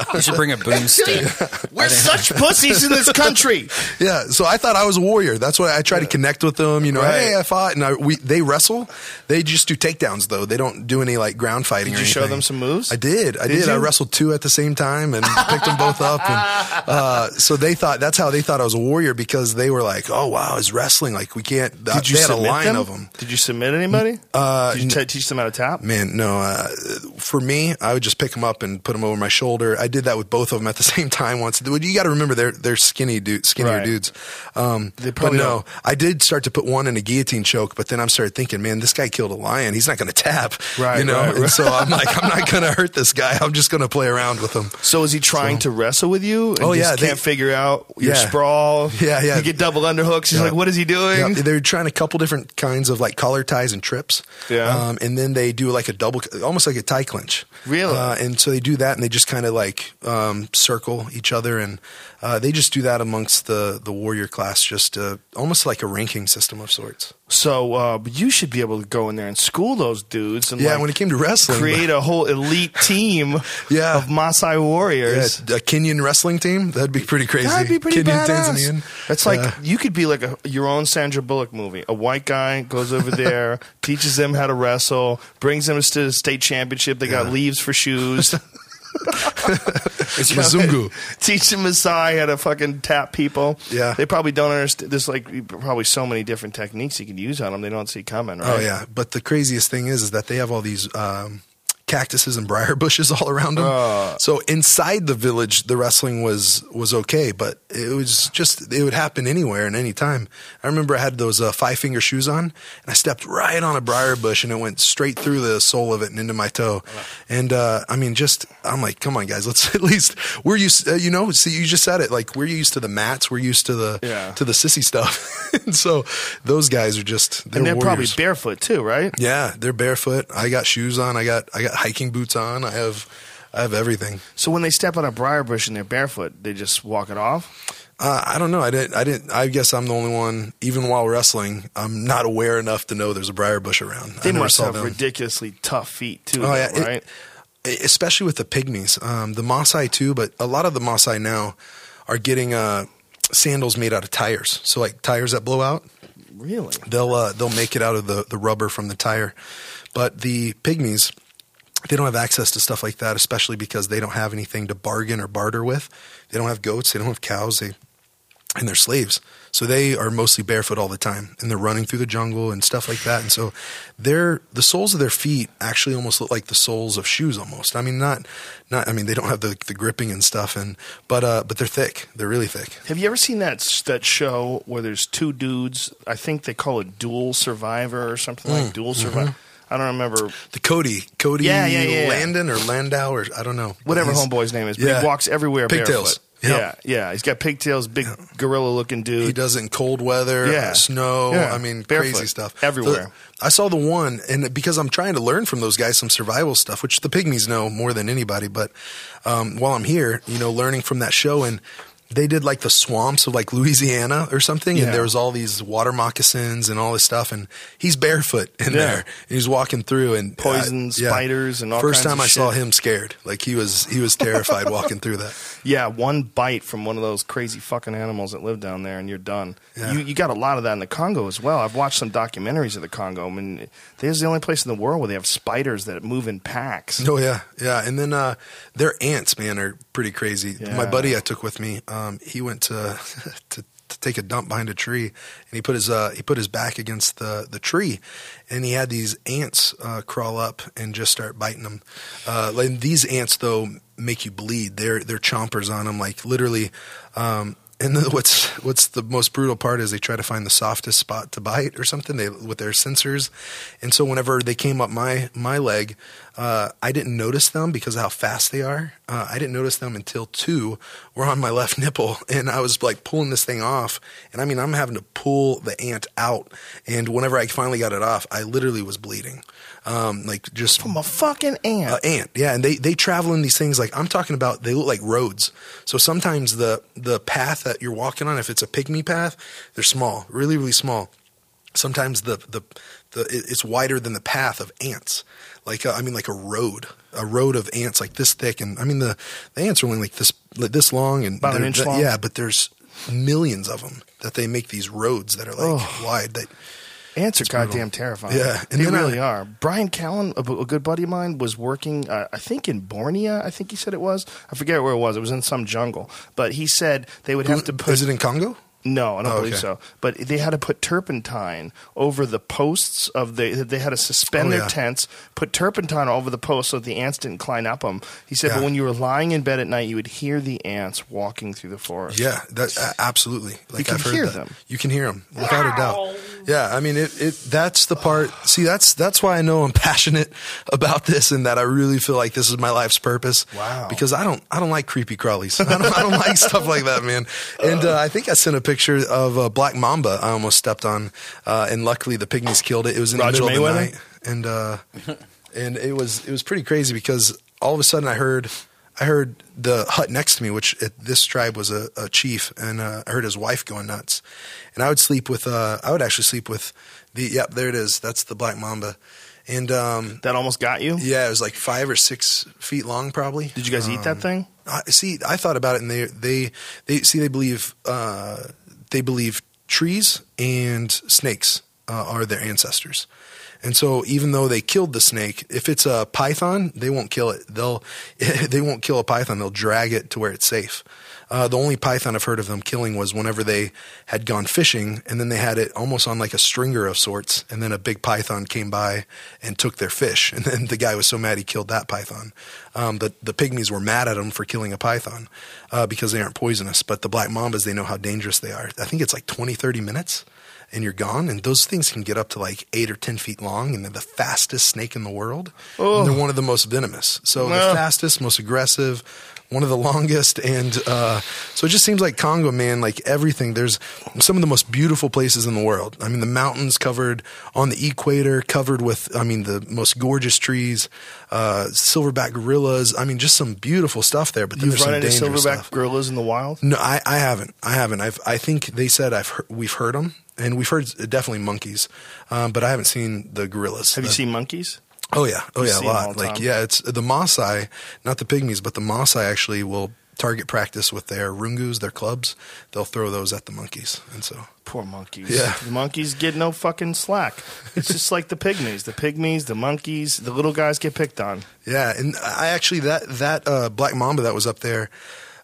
You should bring a boomstick. We're such pussies in this country. Yeah, so I thought I was a warrior. That's why I try to connect with them. You know, Right. hey, I fought, and I, we they wrestle. They just do takedowns though. They don't do any like ground fighting. Did or you show them some moves? I did. I Did did. I wrestled two at the same time and picked them both up. And uh, so they thought that's how they thought I was a warrior because they were like, "Oh wow, he's wrestling. Like we can't." Did you they had a submit line them? of them. Did you submit anybody? Uh, Did you t- teach them how to tap? Man, no. Uh, for me, I would just pick them up and put them over my shoulder. I did that with both of them at the same time once. You got to remember they're they're skinny dude, skinnier Right. dudes. Um, but no, I did start to put one in a guillotine choke. But then I started thinking, man, this guy killed a lion. He's not going to tap, Right, You know. right, and so I'm like, I'm not going to hurt this guy. I'm just going to play around with him. So is he trying to wrestle with you? And Oh, yeah, they- can't figure out your Yeah. sprawl. Yeah, yeah. You get double underhooks. He's Yeah. like, what is he doing? Yeah, they're trying a couple different kinds of like collar ties and trips. Yeah. Um, and then they do like a double, almost like a tie clinch. Really? Uh, and so they do that and they just kind of like um, circle each other. And uh, they just do that amongst the, the warrior class, just uh, almost like a ranking system of sorts. So uh, you should be able to go in there and school those dudes. And Yeah, like, when it came to wrestling. create a whole elite team Yeah. of Maasai Yeah, warriors. a Kenyan wrestling team? That'd be pretty crazy. That'd be pretty Kenyan, badass. Tanzanian. That's like Yeah. you could be like a, your own Sandra Bullock movie. A white guy goes over there, teaches them how to wrestle, brings them to the state championship. They got Yeah. leaves for shoes. Mzungu. Teach them Maasai how to fucking tap people. Yeah. they probably don't understand. There's like probably so many different techniques you can use on them. They don't see coming. Right? Oh yeah, but the craziest thing is, is that they have all these um, cactuses and briar bushes all around them. Uh. so inside the village, the wrestling was was okay, but it was just it would happen anywhere and any time. I remember I had those uh, five finger shoes on, and I stepped right on a briar bush, and it went straight through the sole of it and into my toe. And uh, I mean, just I'm like, come on, guys, let's at least we're used, uh, you know. See, you just said it. Like we're used to the mats, we're used to the Yeah. to the sissy stuff, and so those guys are just they're, and they're probably barefoot too, right? Yeah, they're barefoot. I got shoes on. I got I got hiking boots on. I have I have everything. So when they step on a briar bush and they're barefoot, they just walk it off. Uh, I don't know. I didn't. I didn't. I guess I'm the only one. Even while wrestling, I'm not aware enough to know there's a briar bush around. They must have them. ridiculously tough feet too, Oh, though, yeah, it- right? especially with the pygmies, um, the Maasai too. But a lot of the Maasai now are getting uh, sandals made out of tires. So like tires that blow out. really? they'll uh, they'll make it out of the, the rubber from the tire. But the pygmies, they don't have access to stuff like that, especially because they don't have anything to bargain or barter with. They don't have goats, they don't have cows, they and they're slaves. So they are mostly barefoot all the time and they're running through the jungle and stuff like that. And so they're the soles of their feet actually almost look like the soles of shoes almost. I mean not not I mean they don't have the, the gripping and stuff and but uh but they're thick. They're really thick. Have you ever seen that that show where there's two dudes? I think they call it Dual Survivor or something Mm, like Dual Survivor. I don't remember The Cody, Cody Yeah, yeah, yeah. Landon or Landau or I don't know. whatever homeboy's name is, but Yeah. he walks everywhere Pigtails. barefoot. Yep. Yeah, yeah. He's got pigtails, big gorilla-looking dude. He does it in cold weather, Yeah. snow. Yeah. I mean, Barefoot. crazy stuff Everywhere. I saw the one, and because I'm trying to learn from those guys some survival stuff, which the pygmies know more than anybody. But um, while I'm here, you know, learning from that show, and they did like the swamps of like Louisiana or something, Yeah. and there was all these water moccasins and all this stuff, and he's barefoot in Yeah. there, and he's walking through, and uh, Poison spiders and all First time I saw him scared, like he was he was terrified walking through that. Yeah, one bite from one of those crazy fucking animals that live down there, and you're done. Yeah. You, you got a lot of that in the Congo as well. I've watched some documentaries of the Congo. I mean, there's the only place in the world where they have spiders that move in packs. Oh yeah, yeah, and then uh, their ants, man, are pretty crazy. Yeah. My buddy I took with me, um, he went to, to to take a dump behind a tree, and he put his uh, he put his back against the the tree, and he had these ants uh, crawl up and just start biting him. Uh, and these ants though make you bleed. They're they're chompers on them, like literally. Um, and then what's what's the most brutal part is they try to find the softest spot to bite or something they with their sensors, and so whenever they came up my my leg, uh, I didn't notice them because of how fast they are. Uh, I didn't notice them until two were on my left nipple, and I was like pulling this thing off, and I mean I'm having to pull the ant out, and whenever I finally got it off, I literally was bleeding, um, like just From a fucking ant. uh, ant, yeah, and they they travel in these things like I'm talking about. They look like roads. So sometimes the the path that you're walking on, if it's a pygmy path, they're small, really really small. Sometimes the the the it's wider than the path of ants. Like uh, I mean, like a road, a road of ants like this thick, and I mean the the ants are only like this like this long and About an inch long? Yeah, but there's millions of them that they make these roads that are like wide. That Ants are goddamn terrifying. Yeah, and they then I- really are. Bryan Callen, a, a good buddy of mine, was working. Uh, I think in Borneo. I think he said it was. I forget where it was. It was in some jungle. But he said they would have to put. is it in Congo? No, I don't Oh, believe okay. so. But they had to put turpentine over the posts of the. They had to suspend Oh, their tents, put turpentine over the posts so the ants didn't climb up them. He said, Yeah. but when you were lying in bed at night, you would hear the ants walking through the forest. Yeah, that uh, absolutely. Like can I've heard hear that. them. You can hear them without a doubt. Yeah, I mean it. It that's the part. See, that's that's why I know I'm passionate about this and that I really feel like this is my life's purpose. Wow. Because I don't I don't like creepy crawlies. I don't, I don't like stuff like that, man. And uh, I think I sent a picture of a black mamba I almost stepped on, uh, and luckily the pygmies killed it. It was in Roger the middle of the night, and uh, and it was it was pretty crazy because all of a sudden I heard I heard the hut next to me, which it, this tribe was a, a chief, and uh, I heard his wife going nuts. And I would sleep with uh, I would actually sleep with the yep there it is that's the black mamba, and um, That almost got you. yeah it was like five or six feet long probably. Did you guys eat that Um, thing? I, see, I thought about it, and they they they see they believe uh, they believe trees and snakes uh, are their ancestors, and so even though they killed the snake, if it's a python, they won't kill it. They'll they won't kill a python. They'll drag it to where it's safe. Uh, the only python I've heard of them killing was whenever they had gone fishing, and then they had it almost on like a stringer of sorts, and then a big python came by and took their fish, and then the guy was so mad he killed that python. Um, the the pygmies were mad at him for killing a python uh, because they aren't poisonous, but the black mambas they know how dangerous they are. I think it's like 20, 30 minutes. And you're gone, and those things can get up to like eight or ten feet long, and they're the fastest snake in the world. And they're one of the most venomous. So the fastest, most aggressive, one of the longest, and uh, so it just seems like Congo, man. Like everything, there's some of the most beautiful places in the world. I mean, the mountains covered on the equator, covered with, I mean, the most gorgeous trees, uh, silverback gorillas. I mean, just some beautiful stuff there. But You've there's run some into dangerous silverback stuff. gorillas in the wild. No, I, I haven't. I haven't. I've, I think they said I've heard, we've heard them, and we've heard definitely monkeys, um, but I haven't seen the gorillas. Have you The- seen monkeys? Oh yeah, oh yeah, a see 'em all lot. Like time. yeah, it's the Maasai, not the pygmies, but the Maasai actually will target practice with their rungus, their clubs. They'll throw those at the monkeys, and so Poor monkeys. Yeah. The monkeys get no fucking slack. It's just like the pygmies. The pygmies, the monkeys, the little guys get picked on. yeah. And I actually that that uh, black mamba that was up there.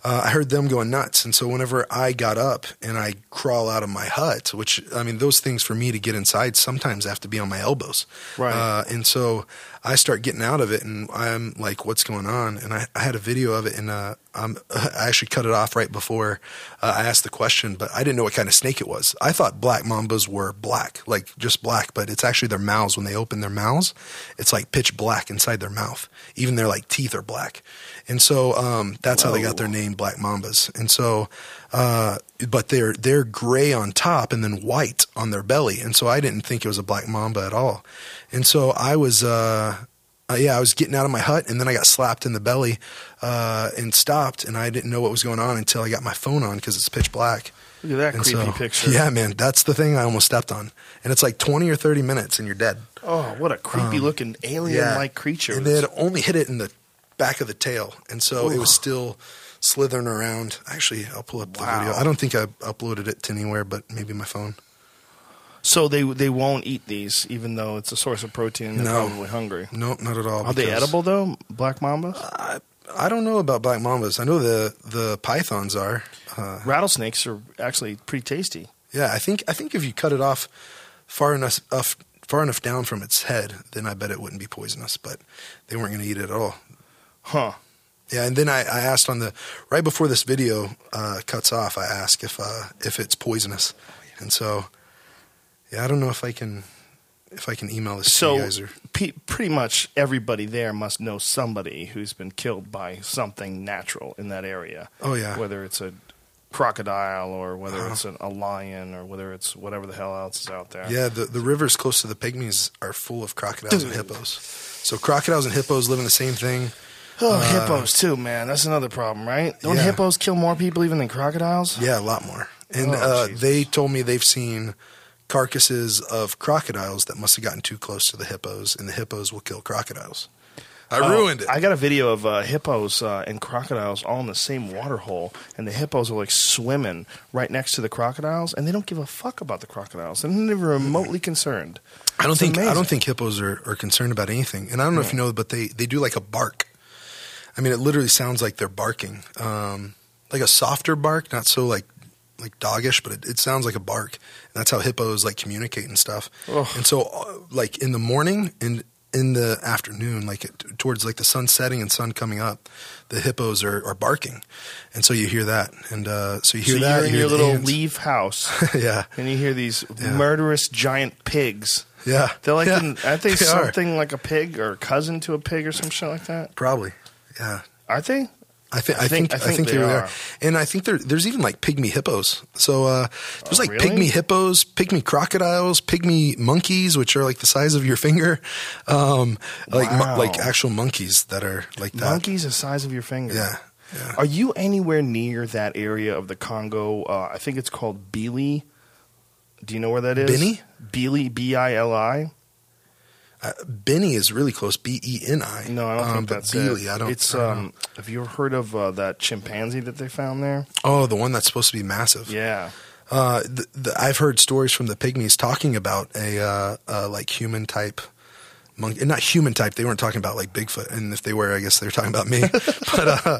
Uh, I heard them going nuts, and so whenever I got up and I crawl out of my hut, which I mean, those things for me to get inside sometimes I have to be on my elbows, Right. Uh, and so I start getting out of it, and I'm like, "What's going on?" And I, I had a video of it, and uh, I'm, I actually cut it off right before uh, I asked the question, but I didn't know what kind of snake it was. I thought black mambas were black, like just black, but it's actually their mouths. When they open their mouths, it's like pitch black inside their mouth. Even their like teeth are black, and so um, that's how they got their name, black mambas. And so, uh, but they're they're gray on top and then white on their belly, and so I didn't think it was a black mamba at all. And so I was. Uh, uh, yeah, I was getting out of my hut, and then I got slapped in the belly uh, and stopped, and I didn't know what was going on until I got my phone on because it's pitch black. Look at that And creepy so- picture. Yeah, man, that's the thing I almost stepped on, and it's like twenty or thirty minutes, and you're dead. Oh, what a creepy looking alien like creature. Um, And they had only hit it in the back of the tail, and so it was still slithering around. Actually, I'll pull up the Wow. video. I don't think I uploaded it to anywhere, but maybe my phone. so they they won't eat these, even though it's a source of protein and they're No. probably hungry. No, not at all. Are they edible though? Black mambas? I, I don't know about black mambas. I know the the pythons are. Uh, Rattlesnakes are actually pretty tasty. yeah, I think I think if you cut it off far enough off, far enough down from its head, then I bet it wouldn't be poisonous. But they weren't going to eat it at all. Huh. Yeah, and then I, I asked on the right before this video uh, cuts off. I asked if uh, if it's poisonous, and so yeah, I don't know if I can if I can email this to So you guys or pretty much everybody there must know somebody who's been killed by something natural in that area. Oh, yeah. Whether it's a crocodile or whether it's an, a lion or whether it's whatever the hell else is out there. yeah, the the rivers close to the pygmies are full of crocodiles and hippos. So crocodiles and hippos live in the same thing. Oh, hippos too, man. That's another problem, right? Don't yeah. hippos kill more people even than crocodiles? Yeah, a lot more. And Oh, uh, they told me they've seen carcasses of crocodiles that must have gotten too close to the hippos, and the hippos will kill crocodiles. I Oh, ruined it. I got a video of uh, hippos uh, and crocodiles all in the same water hole, and the hippos are like swimming right next to the crocodiles, and they don't give a fuck about the crocodiles. They're never remotely concerned. I don't It's think I don't think hippos are, are concerned about anything. And I don't know if you know, but they, they do like a bark. I mean, it literally sounds like they're barking, um, like a softer bark, not so like like doggish, but it, it sounds like a bark. And that's how hippos like communicate and stuff. And so, uh, like in the morning and in the afternoon, like it, towards like the sun setting and sun coming up, the hippos are, are barking, and so you hear that, and uh, so you hear so that. you're in you your little ants. leaf house, yeah, and you hear these Yeah. murderous giant pigs. yeah. They're like, yeah, an, aren't they, they are. something like a pig or a cousin to a pig or some shit like that? Probably, yeah. Aren't they? I, thi- I I think- think I think think, they they really are. are. and I think there, there's even like pygmy hippos. So uh, there's Oh, like really? pygmy hippos, pygmy crocodiles, pygmy monkeys, which are like the size of your finger, um, like mo- like actual monkeys that are like that. Monkeys the size of your finger. Yeah, yeah. Are you anywhere near that area of the Congo? Uh, I think it's called Bili. Do you know where that is? Bini? Bili, B I L I. Uh, Benny is really close. B E N I. No, I don't um, think that's Beely, it. I don't. It's I don't um. Have you ever heard of uh, that chimpanzee that they found there? oh, the one that's supposed to be massive. Yeah. Uh, the, the, I've heard stories from the pygmies talking about a uh, uh, like human type monkey, not human type. They weren't talking about like Bigfoot, and if they were, I guess they were talking about me. but uh,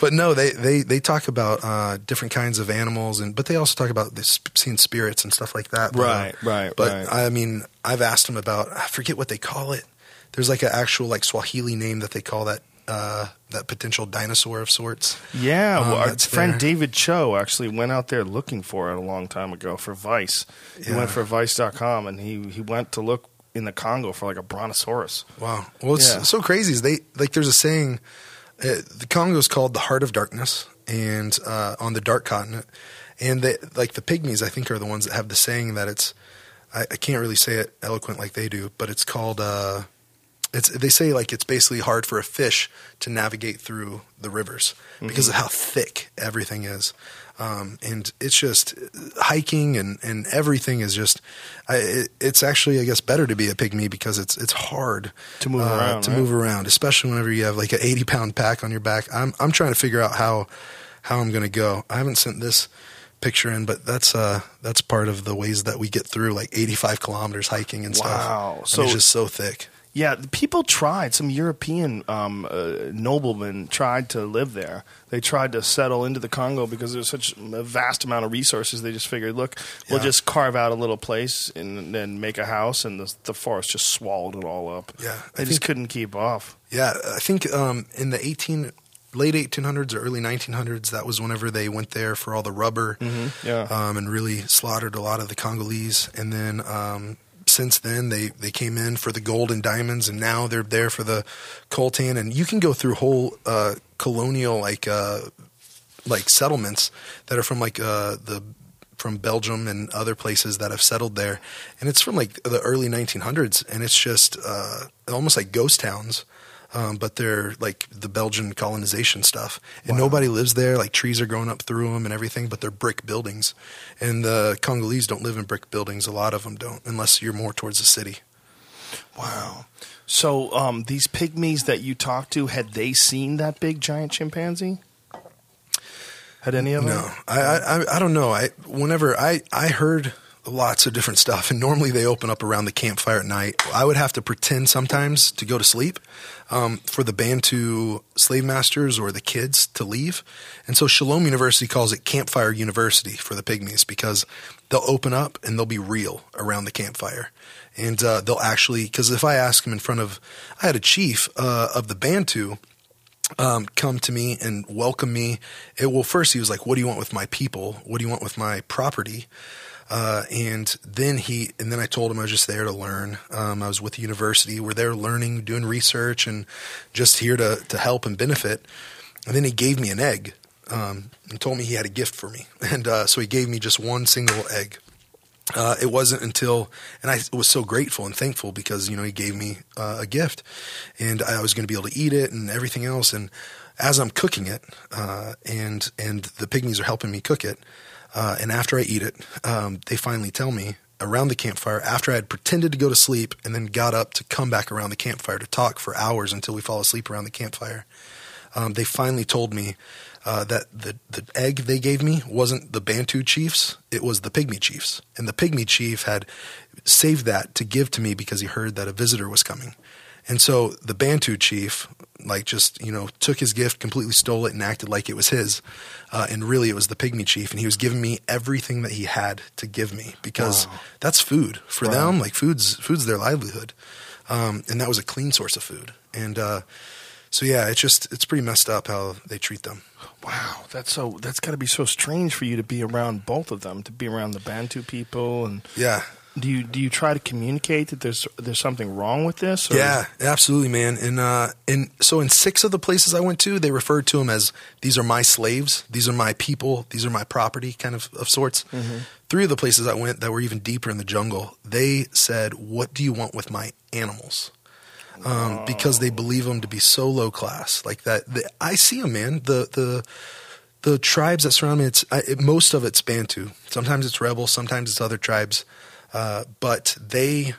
but no, they they they talk about uh, different kinds of animals, and but they also talk about this, seeing spirits and stuff like that. But, Right, right, But right. I mean, I've asked them about. I forget what they call it. There's like an actual like Swahili name that they call that uh, that potential dinosaur of sorts. Yeah, Um, well, our friend there. David Choe actually went out there looking for it a long time ago for Vice. He Yeah. went for Vice.com and he, he went to look in the Congo for like a brontosaurus. Wow. Well, it's Yeah. so crazy. Is they like there's a saying, uh, the Congo is called the heart of darkness, and uh, on the dark continent, and they, like the pygmies, I think are the ones that have the saying that it's. I, I can't really say it eloquent like they do, but it's called. Uh, it's they say like it's basically hard for a fish to navigate through the rivers because of how thick everything is. Um, and it's just hiking and, and everything is just. I, it, it's actually, I guess, better to be a pygmy because it's it's hard To move uh, around, to right? move around, especially whenever you have like an eighty pound pack on your back. I'm I'm trying to figure out how how I'm going to go. I haven't sent this picture in, but that's uh that's part of the ways that we get through like 85 kilometers hiking and stuff. Wow. So- it's just so thick. Yeah, people tried. Some European um, uh, noblemen tried to live there. They tried to settle into the Congo because there's such a vast amount of resources. They just figured, look, we'll Yeah. just carve out a little place and then make a house, and the, the forest just swallowed it all up. Yeah, they I just think- couldn't keep off. Yeah, I think um, in the 18 late 1800s or early 1900s, that was whenever they went there for all the rubber, Yeah. um, and really slaughtered a lot of the Congolese. And then um, since then, they they came in for the gold and diamonds, and now they're there for the coltan. And you can go through whole uh, colonial like uh, like settlements that are from like uh, the from Belgium and other places that have settled there, and it's from like the early 1900s, and it's just uh, almost like ghost towns. Um, but they're like the Belgian colonization stuff, and nobody lives there. Like trees are growing up through them and everything, but they're brick buildings. And the Congolese don't live in brick buildings. A lot of them don't, unless you're more towards the city. Wow. So um, these pygmies that you talked to, had they seen that big giant chimpanzee? Had any of them? No, I, I I- I don't know. I whenever I I heard lots of different stuff. And normally they open up around the campfire at night. I would have to pretend sometimes to go to sleep um, for the Bantu slave masters or the kids to leave. And so Shalom University calls it Campfire University for the pygmies because they'll open up and they'll be real around the campfire. And uh, they'll actually, because if I ask them in front of, I had a chief uh, of the Bantu um, come to me and welcome me. It, well, first he was like, "What do you want with my people? What do you want with my property?" Uh, and then he, and then I told him I was just there to learn. Um, I was with the university. We're there learning, doing research, and just here to to help and benefit. And then he gave me an egg um, and told me he had a gift for me. And uh, so he gave me just one single egg. Uh, it wasn't until, and I was so grateful and thankful because you know he gave me uh, a gift, and I was going to be able to eat it and everything else. And as I'm cooking it, uh, and and the pygmies are helping me cook it, uh, and after I eat it, um, they finally tell me around the campfire after I had pretended to go to sleep and then got up to come back around the campfire to talk for hours until we fall asleep around the campfire. Um, they finally told me uh, that the, the egg they gave me wasn't the Bantu chiefs, it was the Pygmy chiefs. And the Pygmy chief had saved that to give to me because he heard that a visitor was coming. And so the Bantu chief, like, just, you know, took his gift, completely stole it, and acted like it was his. Uh, and really, it was the Pygmy chief. And he was giving me everything that he had to give me because Wow. that's food for them. Like, food's, food's their livelihood. Um, and that was a clean source of food. And, uh, so yeah, it's just it's pretty messed up how they treat them. Wow, that's so. That's got to be so strange for you to be around both of them, to be around the Bantu people, and Yeah, do you do you try to communicate that there's there's something wrong with this? or- yeah, absolutely, man. And uh, and so in six of the places I went to, they referred to them as these are my slaves, these are my people, these are my property, kind of of sorts. Three of the places I went that were even deeper in the jungle, they said, "What do you want with my animals?" Um, because they believe them to be so low class, like that. The, I see them, man. The the the tribes that surround me, it's I, it, most of it's Bantu. Sometimes it's rebel, sometimes it's other tribes, uh, but they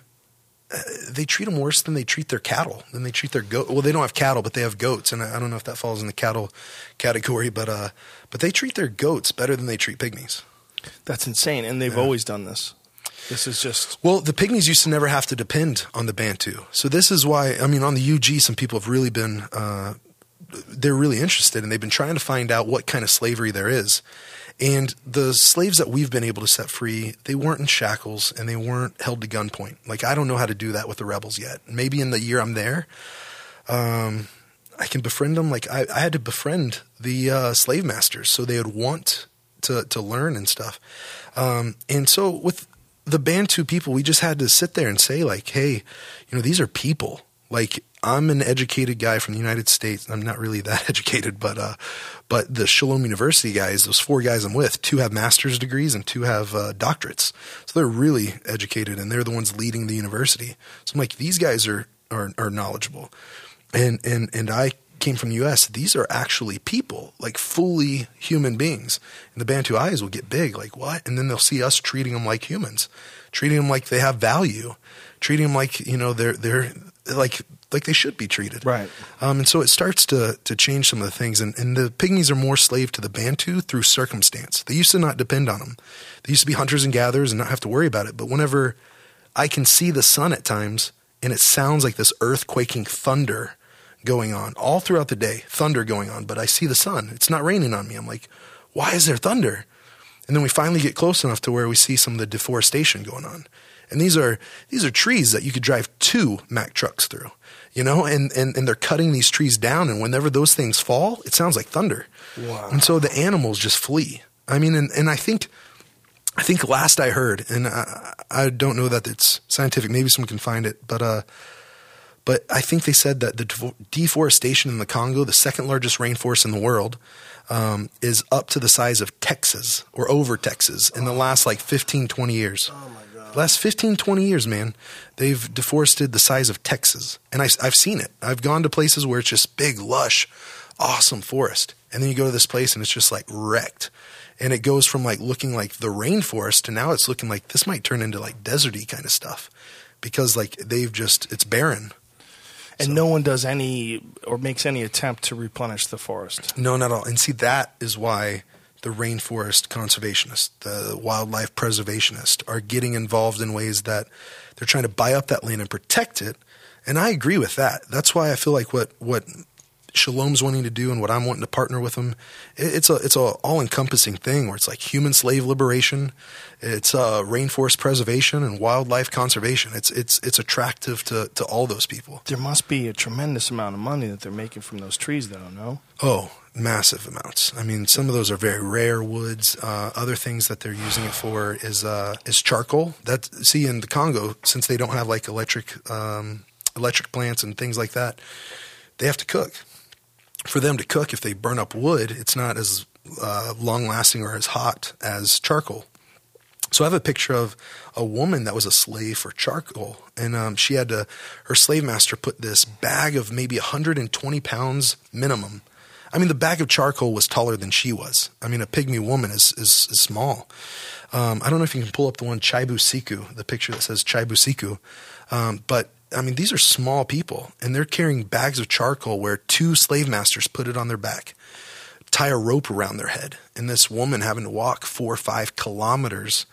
uh, they treat them worse than they treat their cattle. Than they treat their goat. Well, they don't have cattle, but they have goats, and I, I don't know if that falls in the cattle category, but uh, but they treat their goats better than they treat pygmies. that's insane, and they've always done this. This is just Well, the pygmies used to never have to depend on the Bantu. So this is why, I mean, on the UG, some people have really been, uh, they're really interested and they've been trying to find out what kind of slavery there is. And the slaves that we've been able to set free, they weren't in shackles and they weren't held to gunpoint. Like, I don't know how to do that with the rebels yet. Maybe in the year I'm there, um, I can befriend them. Like, I, I had to befriend the uh, slave masters so they would want to, to learn and stuff. Um, and so with the Bantu people, we just had to sit there and say, like, hey, you know, these are people. Like, I'm an educated guy from the United States. I'm not really that educated, but uh, but the Shalom University guys, those four guys I'm with, two have master's degrees and two have uh, doctorates. So they're really educated, and they're the ones leading the university. So I'm like, these guys are are, are knowledgeable, and and and I came from the U.S. These are actually people, like fully human beings. And the Bantu eyes will get big, like what? And then they'll see us treating them like humans, treating them like they have value, treating them like you know they're they're like like they should be treated. Right. Um, and so it starts to to change some of the things. And, and the pygmies are more slave to the Bantu through circumstance. They used to not depend on them. They used to be hunters and gatherers and not have to worry about it. But whenever I can see the sun at times, and it sounds like this earthquaking thunder going on all throughout the day, thunder going on. But I see the sun. It's not raining on me. I'm like, why is there thunder? And then we finally get close enough to where we see some of the deforestation going on. And these are these are trees that you could drive two Mack trucks through, you know, and, and, and they're cutting these trees down and whenever those things fall, it sounds like thunder. Wow. And so the animals just flee. I mean, and, and I think I think last I heard, and I, I don't know that it's scientific. Maybe someone can find it, but uh, but I think they said that the deforestation in the Congo, the second largest rainforest in the world, um, is up to the size of Texas or over Texas in the last like 15, 20 years. Oh. Last 15, 20 years, man, they've deforested the size of Texas. And I, I've seen it. I've gone to places where it's just big, lush, awesome forest. And then you go to this place and it's just like wrecked. And it goes from like looking like the rainforest to now it's looking like this might turn into like deserty kind of stuff because like they've just, it's barren. and no one does any or makes any attempt to replenish the forest. No, not at all. And see, that is why the rainforest conservationists, the wildlife preservationists are getting involved in ways that they're trying to buy up that land and protect it. And I agree with that. That's why I feel like what what Shalom's wanting to do and what I'm wanting to partner with him, it- it's a it's a all encompassing thing where it's like human slave liberation, it's uh, rainforest preservation and wildlife conservation. It's it's it's attractive to to all those people. There must be a tremendous amount of money that they're making from those trees, though. No. Oh, massive amounts. I mean, some of those are very rare woods. Uh, other things that they're using it for is uh, is charcoal. That see in the Congo, since they don't have like electric um, electric plants and things like that, they have to cook. For them to cook, if they burn up wood, it's not as uh, long lasting or as hot as charcoal. So I have a picture of a woman that was a slave for charcoal, and um, she had to. Her slave master put this bag of maybe 120 pounds minimum. I mean, the bag of charcoal was taller than she was. I mean, a pygmy woman is is, is small. Um, I don't know if you can pull up the one Chaibu Siku, the picture that says Chaibu Siku, um, but I mean, these are small people, and they're carrying bags of charcoal where two slave masters put it on their back tie a rope around their head, and this woman having to walk four or five kilometers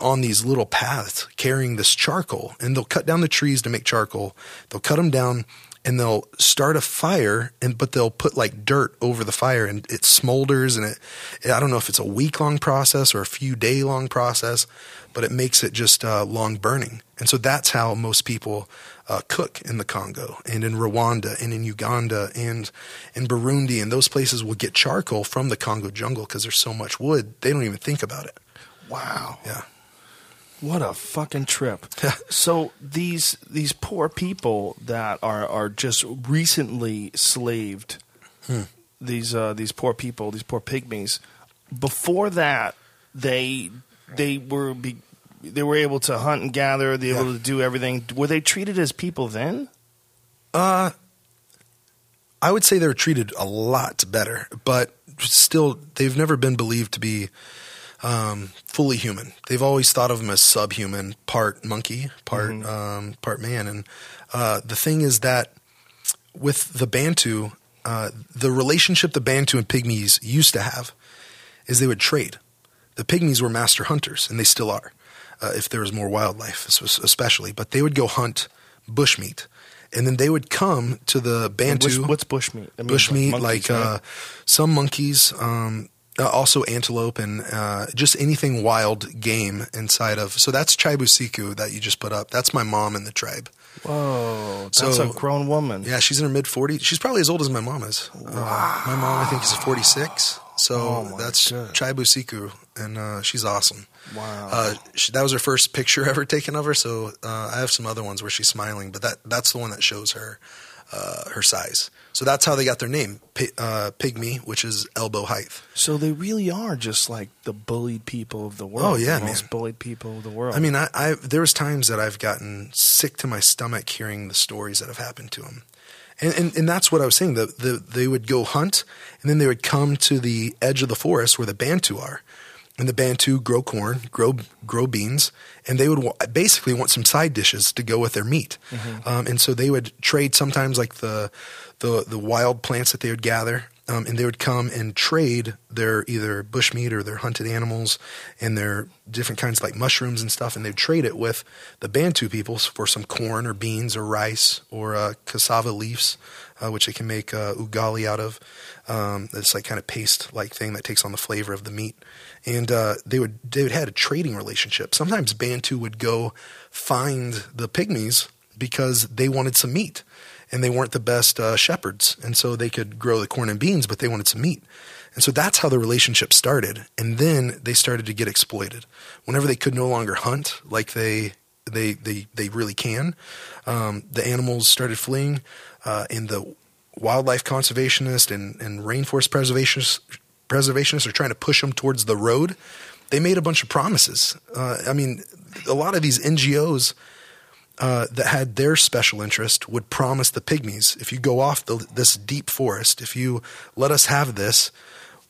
on these little paths carrying this charcoal. And they'll cut down the trees to make charcoal. They'll cut them down and they'll start a fire, and but they'll put like dirt over the fire, and it smolders. And it, I don't know if it's a week long process or a few day long process, but it makes it just uh, long burning. And so that's how most people uh, cook in the Congo and in Rwanda and in Uganda and in Burundi and those places will get charcoal from the Congo jungle because there's so much wood they don't even think about it. Wow. Yeah. What a fucking trip. so these these poor people that are are just recently slaved. Hmm. These uh, these poor people, these poor pygmies. Before that, they they were be, they were able to hunt and gather. They were able to do everything. Were they treated as people then? Uh, I would say they were treated a lot better, but still, they've never been believed to be um, fully human. They've always thought of them as subhuman, part monkey, part um, part man. And uh, the thing is that with the Bantu, uh, the relationship the Bantu and Pygmies used to have is they would trade. The Pygmies were master hunters, and they still are, uh, if there was more wildlife, es- especially. But they would go hunt bushmeat, and then they would come to the Bantu. What's, what's bushmeat? I mean, bushmeat, monkeys, like right? uh, some monkeys, um, uh, also antelope, and uh, just anything wild game inside of. So that's Chaibusiku that you just put up. That's my mom in the tribe. Whoa, that's So- a grown woman. Yeah, she's in her mid 40s. She's probably as old as my mom is. Uh, my mom, I think, is 46. So Oh, that's God. Chaibusiku, and uh, she's awesome. Wow. Uh, she, that was her first picture ever taken of her. So uh, I have some other ones where she's smiling, but that that's the one that shows her uh, her size. So that's how they got their name, uh, pygmy, which is elbow height. So they really are just like the bullied people of the world. Oh, yeah, the most bullied people of the world. I mean, I, I there was times that I've gotten sick to my stomach hearing the stories that have happened to them, and and, and that's what I was saying. The, the they would go hunt, and then they would come to the edge of the forest where the Bantu are, and the Bantu grow corn, grow grow beans, and they would wa- basically want some side dishes to go with their meat, um, and so they would trade sometimes like the the the wild plants that they would gather. Um, and they would come and trade their either bushmeat or their hunted animals and their different kinds like mushrooms and stuff, and they'd trade it with the Bantu peoples for some corn or beans or rice or uh, cassava leaves, uh, which they can make uh, ugali out of. Um, like kind of paste like thing that takes on the flavor of the meat, and uh, they would they would had a trading relationship. Sometimes Bantu would go find the pygmies because they wanted some meat and they weren't the best uh, shepherds, and so they could grow the corn and beans, but they wanted some meat. And so that's how the relationship started. And then they started to get exploited. Whenever they could no longer hunt like they they they, they really can, um, the animals started fleeing, uh, and the wildlife conservationists and, and rainforest preservationists preservationists are trying to push them towards the road. They made a bunch of promises. Uh, I mean, a lot of these NGOs uh, that had their special interest would promise the pygmies if you go off the, this deep forest, if you let us have this,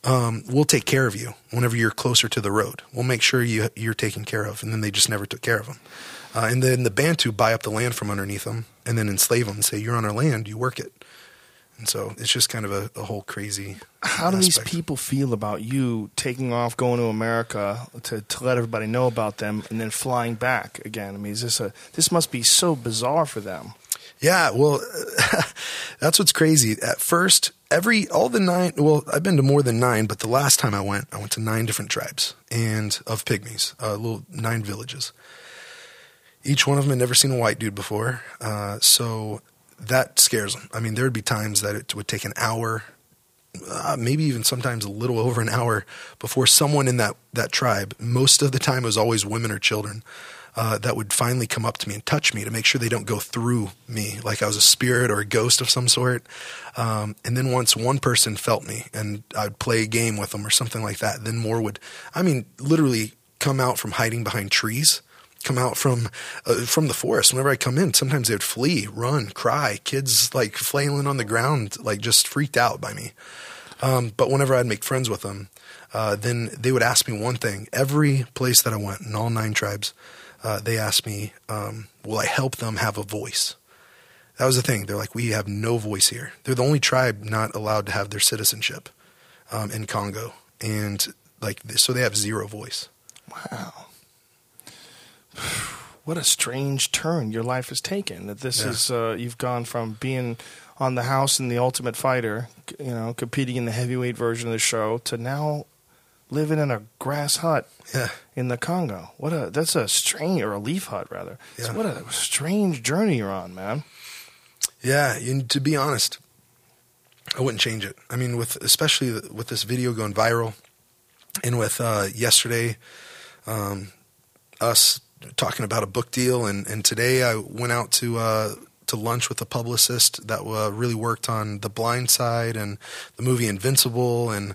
um, we'll take care of you whenever you're closer to the road. We'll make sure you, you're taken care of. And then they just never took care of them. Uh, and then the Bantu buy up the land from underneath them and then enslave them and say, You're on our land, you work it. And so it's just kind of a, a whole crazy. How do these people feel about you taking off, going to America to, to let everybody know about them, and then flying back again? I mean, is this a this must be so bizarre for them? Yeah, well, that's what's crazy. At first, every all the nine. Well, I've been to more than nine, but the last time I went, I went to nine different tribes and of pygmies, uh, little nine villages. Each one of them had never seen a white dude before, uh, so that scares them. I mean, there would be times that it would take an hour, uh, maybe even sometimes a little over an hour before someone in that that tribe. Most of the time, it was always women or children uh, that would finally come up to me and touch me to make sure they don't go through me like I was a spirit or a ghost of some sort. Um, and then once one person felt me and I'd play a game with them or something like that, then more would, I mean, literally come out from hiding behind trees. Come out from uh, from the forest. Whenever I come in, sometimes they would flee, run, cry. Kids like flailing on the ground, like just freaked out by me. Um, but whenever I'd make friends with them, uh, then they would ask me one thing. Every place that I went, in all nine tribes, uh, they asked me, um, "Will I help them have a voice?" That was the thing. They're like, "We have no voice here." They're the only tribe not allowed to have their citizenship um, in Congo, and like so they have zero voice. Wow. What a strange turn your life has taken. That this Yeah. is uh, you've gone from being on the house in the Ultimate Fighter, you know, competing in the heavyweight version of the show, to now living in a grass hut Yeah, in the Congo. What a that's a strange or a leaf hut rather. So what a strange journey you're on, man. yeah. And to be honest, I wouldn't change it. I mean, with especially with this video going viral, and with uh, yesterday, um, us talking about a book deal, and, and today I went out to uh, to lunch with a publicist that uh, really worked on The Blind Side and the movie Invincible, and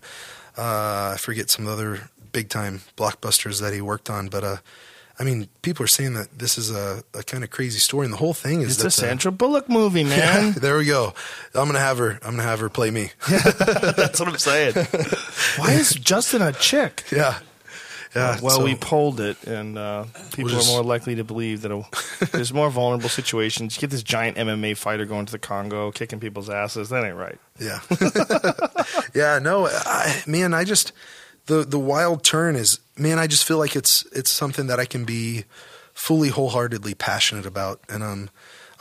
uh, I forget some other big time blockbusters that he worked on, but. Uh, I mean, people are saying that this is a, a kind of crazy story, and the whole thing is It's that a the- Sandra Bullock movie, man. there we go. I'm gonna have her. I'm gonna have her play me. That's what I'm saying. Why is Justin a chick? yeah, yeah. well, so- we polled it, and uh, people just- are more likely to believe that there's more vulnerable situations. You get this giant MMA fighter going to the Congo, kicking people's asses. That ain't right. Yeah. yeah, no, I, man, I just the the wild turn is man, I just feel like it's it's something that I can be fully wholeheartedly passionate about and um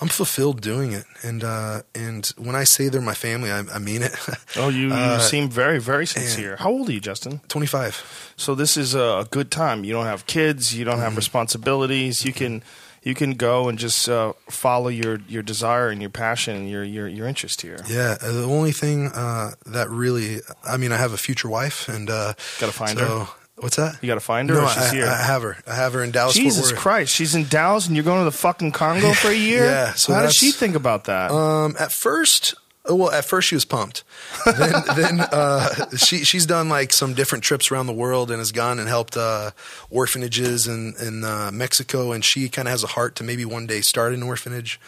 I'm fulfilled doing it. And uh and when I say they're my family, I, I mean it. Oh, you, you Uh, seem very, very sincere. How old are you, Justin? 25. So this is a good time. You don't have kids. You don't Mm-hmm. have responsibilities. You can you can go and just uh, follow your, your desire and your passion and your your, your interest here. Yeah, uh, the only thing uh that really I mean, I have a future wife and uh Gotta find so, her? What's that? You got to find her. no, or she's I, here. I have her. I have her in Dallas. Jesus. Christ, she's in Dallas and you're going to the fucking Congo for a year? Yeah, so how did she think about that? Um, at first, well, at first she was pumped. Then, then uh, she she's done like some different trips around the world and has gone and helped uh, orphanages in in uh, Mexico. And she kind of has a heart to maybe one day start an orphanage.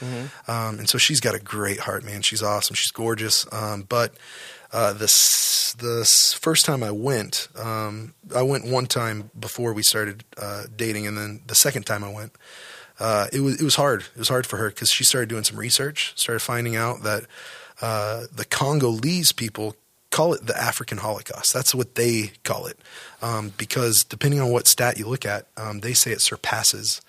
Um, and so she's got a great heart, man. She's awesome. She's gorgeous. Um, but uh, this the first time I went, um, I went one time before we started uh, dating, and then the second time I went uh, it was it was hard. It was hard for her because she started doing some research, started finding out that uh, the Congolese people call it the African Holocaust. That's what they call it, um, because depending on what stat you look at, um, they say it surpasses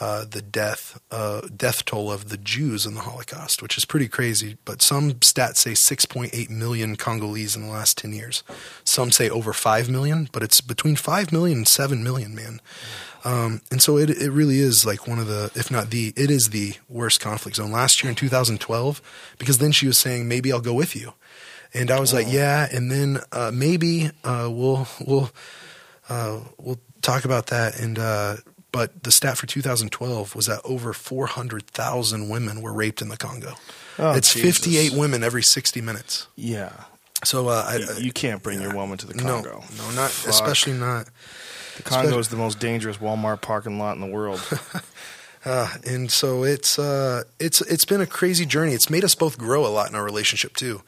uh, the death uh, death toll of the Jews in the Holocaust, which is pretty crazy. But some stats say 6.8 million Congolese in the last 10 years. Some say over 5 million, but it's between 5 million and 7 million, man. Um, and so it it really is like one of the, if not the, it is the worst conflict zone. Last year in 2012, because then she was saying maybe I'll go with you, and I was like yeah, and then uh, maybe uh, we'll we'll uh, we'll talk about that. And uh, but the stat for 2012 was that over 400,000 women were raped in the Congo. Oh, it's Jesus. 58 women every 60 minutes. yeah. So uh, I, You, you can't bring your woman to the Congo. no, no not Fuck. especially not. The Congo is the most dangerous Walmart parking lot in the world. Uh, and so it's uh, it's it's been a crazy journey. It's made us both grow a lot in our relationship too.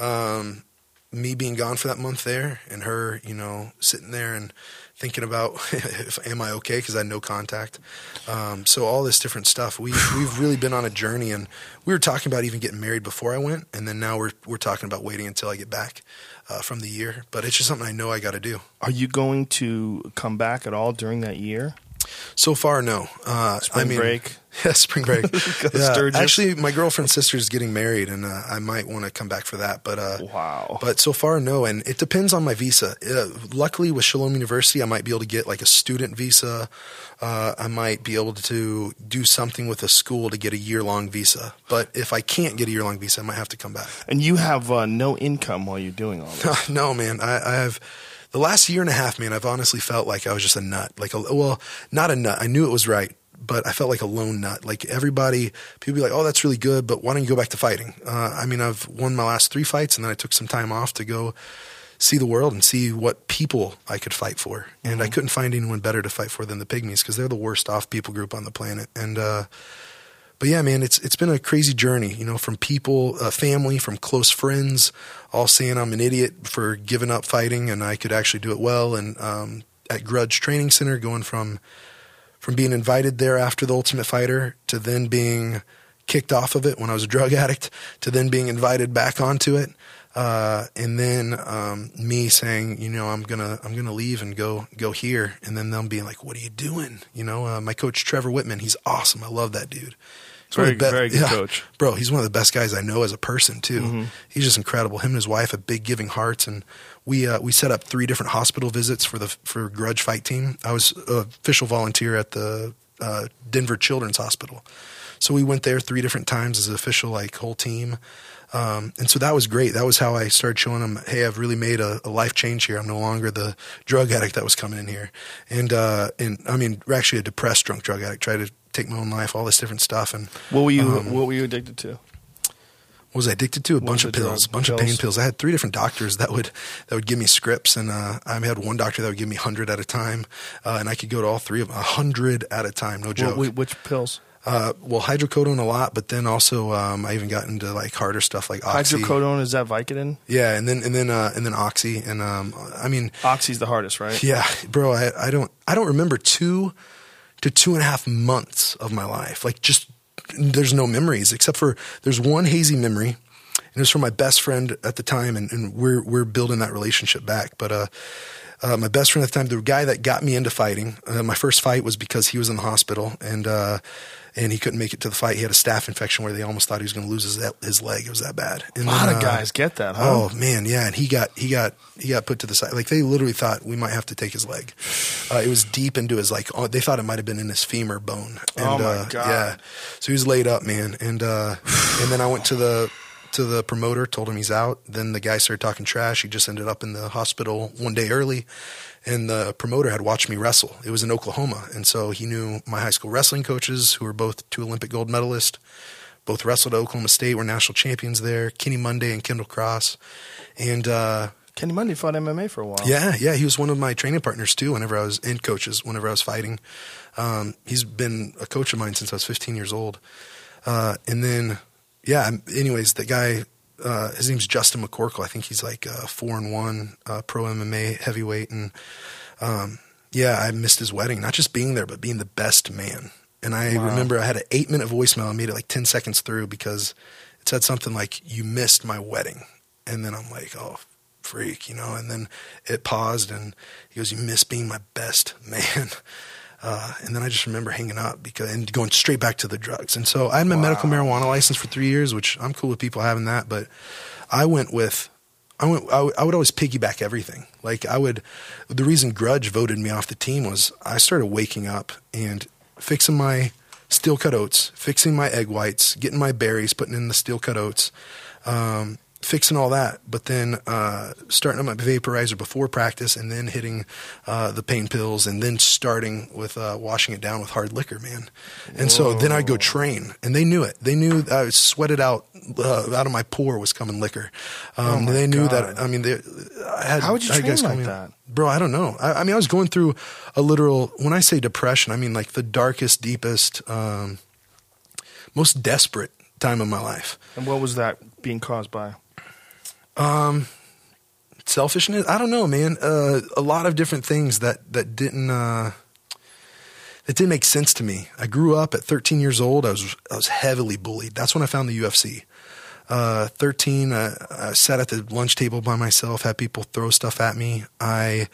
Um, me being gone for that month there, and her, you know, sitting there and thinking about if am I okay because I had no contact. Um, so all this different stuff. We we've really been on a journey, and we were talking about even getting married before I went, and then now we're we're talking about waiting until I get back uh, from the year. But it's just something I know I got to do. Are you going to come back at all during that year? So far, no. Uh, Spring I mean, break. Yeah, spring break. Yeah, Sturgis. actually, my girlfriend's sister is getting married, and uh, I might want to come back for that. But uh, Wow. But so far, no. And it depends on my visa. Uh, luckily, with Shalom University, I might be able to get like a student visa. Uh, I might be able to do something with a school to get a year long visa. But if I can't get a year long visa, I might have to come back. And you have uh, no income while you're doing all this. no, man. I, I have the last year and a half, man. I've honestly felt like I was just a nut. Like, a, well, not a nut. I knew it was right, but I felt like a lone nut. Like everybody, people be like, "Oh, that's really good," but why don't you go back to fighting? Uh, I mean, I've won my last three fights, and then I took some time off to go see the world and see what people I could fight for. And I couldn't find anyone better to fight for than the pygmies because they're the worst off people group on the planet. And uh, but yeah, man, it's it's been a crazy journey. You know, from people, uh, family, from close friends, all saying I'm an idiot for giving up fighting and I could actually do it well. And um, at Grudge Training Center, going from from being invited there after the Ultimate Fighter to then being kicked off of it when I was a drug addict to then being invited back onto it. Uh, and then um, me saying, you know, I'm gonna I'm gonna leave and go go here, and then them being like, "What are you doing?" You know, uh, my coach Trevor Wittman, he's awesome. I love that dude. Very- of the be- very good coach. bro. He's one of the best guys I know as a person too. He's just incredible. Him and his wife have big giving hearts, and we uh, we set up three different hospital visits for the for Grudge Fight Team. I was official volunteer at the uh, Denver Children's Hospital, so we went there three different times as an official like whole team. Um, and so that was great. That was how I started showing them, hey, I've really made a, a life change here. I'm no longer the drug addict that was coming in here. And, uh, and I mean, we're actually a depressed drunk drug addict, tried to take my own life, all this different stuff. And What were you Um, What were you addicted to? what was I addicted to? A bunch of pills, a bunch of pain Pills? pills. I had three different doctors that would that would give me scripts, and uh, I had one doctor that would give me hundred at a time, uh, and I could go to all three of them, hundred at a time, no joke. What, which pills? uh, well, hydrocodone a lot, but then also um, I even got into like harder stuff like oxy. Hydrocodone is that Vicodin? Yeah, and then and then uh, and then oxy, and um, I mean, Oxy's the hardest, right? yeah, bro, I, I don't I don't remember two to two and a half months of my life. Like just there's no memories except for there's one hazy memory, and it was from my best friend at the time, and, and we're we're building that relationship back. But uh, uh, my best friend at the time, the guy that got me into fighting, uh, my first fight was because he was in the hospital and. And he couldn't make it to the fight. He had a staph infection where they almost thought he was going to lose his his leg. It was that bad. And A lot then, of uh, guys get that, huh? Oh man, yeah, and he got he got he got put to the side. Like they literally thought we might have to take his leg. Uh, it was deep into his like. Oh, they thought it might have been in his femur bone. And, Oh, my uh, God. Yeah, so he was laid up, man. And uh, and then I went to the to the promoter, told him he's out. Then the guy started talking trash. He just ended up in the hospital one day early. And the promoter had watched me wrestle. It was in Oklahoma, and so he knew my high school wrestling coaches, who were both two Olympic gold medalists both wrestled at Oklahoma State, were national champions there. Kenny Monday and Kendall Cross, and uh, Kenny Monday fought MMA for a while. yeah, yeah, he was one of my training partners too. Whenever I was in coaches, whenever I was fighting, um, he's been a coach of mine since I was 15 years old. Uh, and then, yeah, anyways, the guy, uh, his name's Justin McCorkle. I think he's like uh, four and one uh, pro MMA heavyweight, and um, yeah, I missed his wedding. Not just being there, but being the best man. And I Wow. remember I had an eight minute voicemail. I made it like 10 seconds through because it said something like, You missed my wedding. And then I'm like, Oh, freak, you know? And then it paused and he goes, You missed being my best man. Uh, and then I just remember hanging up because and going straight back to the drugs. And so I had my medical marijuana license for three years, which I'm cool with people having that. But I went with I went. I would, would always piggyback everything. Like I would. The reason Grudge voted me off the team was I started waking up and fixing my steel cut oats, fixing my egg whites, getting my berries, putting in the steel cut oats, um, fixing all that. But then uh, starting up my vaporizer before practice, and then hitting uh, the pain pills, and then starting with uh, washing it down with hard liquor, man. And so then I'd go train, and they knew it. They knew I sweated out. Uh, out of my pore was coming liquor. Um, Oh they knew God. that. I mean, they, I had. How would you I train guys like that? bro? I don't know. I, I mean, I was going through a literal. When I say depression, I mean like the darkest, deepest, um, most desperate time of my life. And what was that being caused by? Selfishness. I don't know, man. Uh, a lot of different things that that didn't uh, that didn't make sense to me. I grew up at 13 years old. I was I was heavily bullied. That's when I found the UFC. Uh, 13, uh, I sat at the lunch table by myself, had people throw stuff at me. I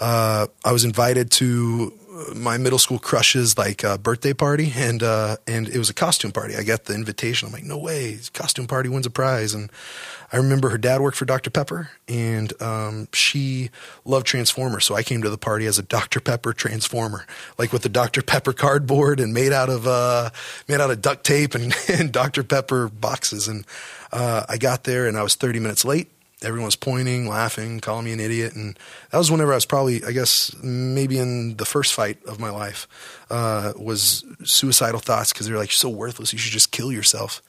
uh, I was invited to my middle school crush's like uh, birthday party, and uh, and it was a costume party. I got the invitation. I'm like, no way, costume party wins a prize. And I remember her dad worked for Dr Pepper, and um, she loved Transformers. So I came to the party as a Dr Pepper Transformer, like with the Dr Pepper cardboard and made out of uh, made out of duct tape and, and Dr Pepper boxes. And uh, I got there, and I was 30 minutes late everyone was pointing, laughing, calling me an idiot, and that was whenever I was probably, I guess, maybe in the first fight of my life, uh, was suicidal thoughts because they're like, "You're so worthless. You should just kill yourself."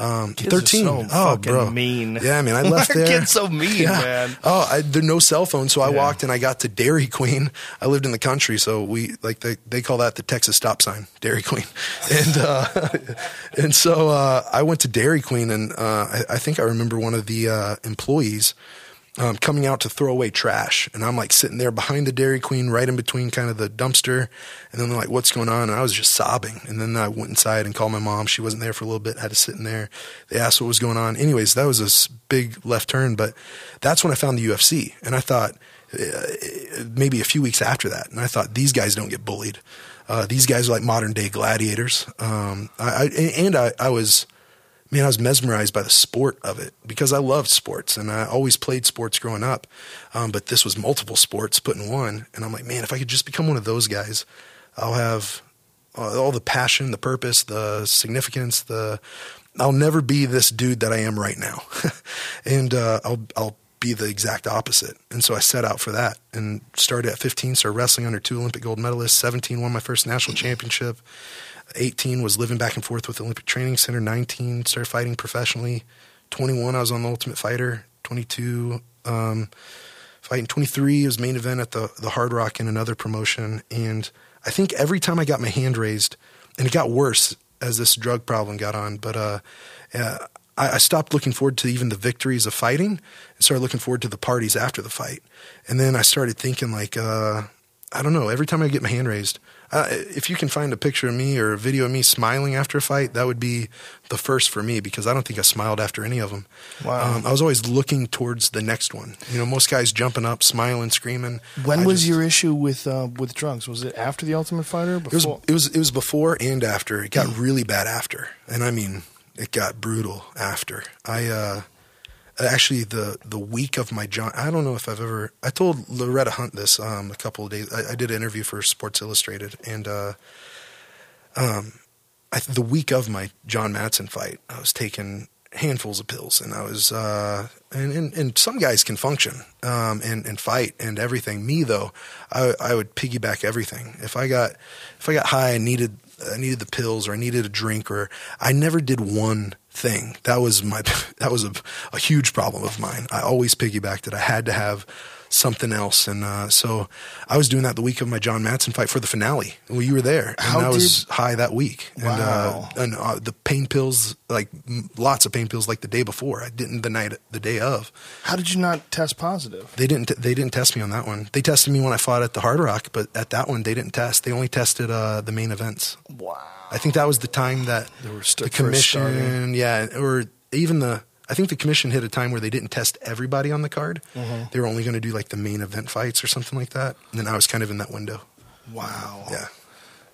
Um, Kids are Thirteen. so oh, fucking bro. mean. Yeah, I mean, I left there. Kids so mean, Yeah. man. Oh, I, there no cell phone, so I Yeah. walked and I got to Dairy Queen. I lived in the country, so we like they they call that the Texas stop sign, Dairy Queen, and uh, and so uh, I went to Dairy Queen, and uh, I, I think I remember one of the uh, employees. Um, coming out to throw away trash, and I'm like sitting there behind the Dairy Queen, right in between kind of the dumpster, and then they're like, "What's going on?" And I was just sobbing, and then I went inside and called my mom. She wasn't there for a little bit, had to sit in there. They asked what was going on. Anyways, that was a s- big left turn, but that's when I found the UFC, and I thought uh, maybe a few weeks after that, and I thought these guys don't get bullied. Uh, these guys are like modern day gladiators. Um, I, I, and I, I was, man, I was mesmerized by the sport of it because I loved sports and I always played sports growing up. Um, but this was multiple sports put in one, and I'm like, man, if I could just become one of those guys, I'll have uh, all the passion, the purpose, the significance, the I'll never be this dude that I am right now, and uh, I'll I'll be the exact opposite. And so I set out for that and started at 15, started wrestling under two Olympic gold medalists. 17 won my first national championship. 18 was living back and forth with the Olympic Training Center. 19 started fighting professionally. 21 I was on the Ultimate Fighter. 22 um, fighting. 23 was main event at the the Hard Rock in another promotion. And I think every time I got my hand raised, and it got worse as this drug problem got on. But uh, uh, I, I stopped looking forward to even the victories of fighting and started looking forward to the parties after the fight. And then I started thinking like, uh, I don't know. Every time I get my hand raised, uh, if you can find a picture of me or a video of me smiling after a fight, that would be the first for me because I don't think I smiled after any of them. Wow. Um, I was always looking towards the next one. You know, most guys jumping up, smiling, screaming. When I was just- your issue with uh, with drugs? Was it after the Ultimate Fighter? It was Before? it was it was before and after. It got Hmm. really bad after, and I mean, it got brutal after. I uh, actually the the week of my John. I don't know if I've ever. I told Loretta Hunt this um, a couple of days. I, I did an interview for Sports Illustrated, and uh, um, I, the week of my Jon Madsen fight, I was taking handfuls of pills, and I was uh, and, and and some guys can function um, and and fight and everything. Me though, I I would piggyback everything. If I got if I got high, I needed I needed the pills or I needed a drink or I never did one thing. That was my that was a, a huge problem of mine. I always piggybacked it. I had to have something else, and uh, so I was doing that the week of my Jon Madsen fight for the finale. Well, you were there, and How I was high that week. And, uh, and uh, the pain pills, like m- lots of pain pills, like the day before. I didn't the night the day of. How did you not test positive? They didn't. They didn't test me on that one. They tested me when I fought at the Hard Rock, but at that one they didn't test. They only tested uh, the main events. Wow. I think that was the time that They were st- the commission, yeah, or even the. I think the commission hit a time where they didn't test everybody on the card. Mm-hmm. They were only going to do like the main event fights or something like that. And then I was kind of in that window. Wow. Yeah.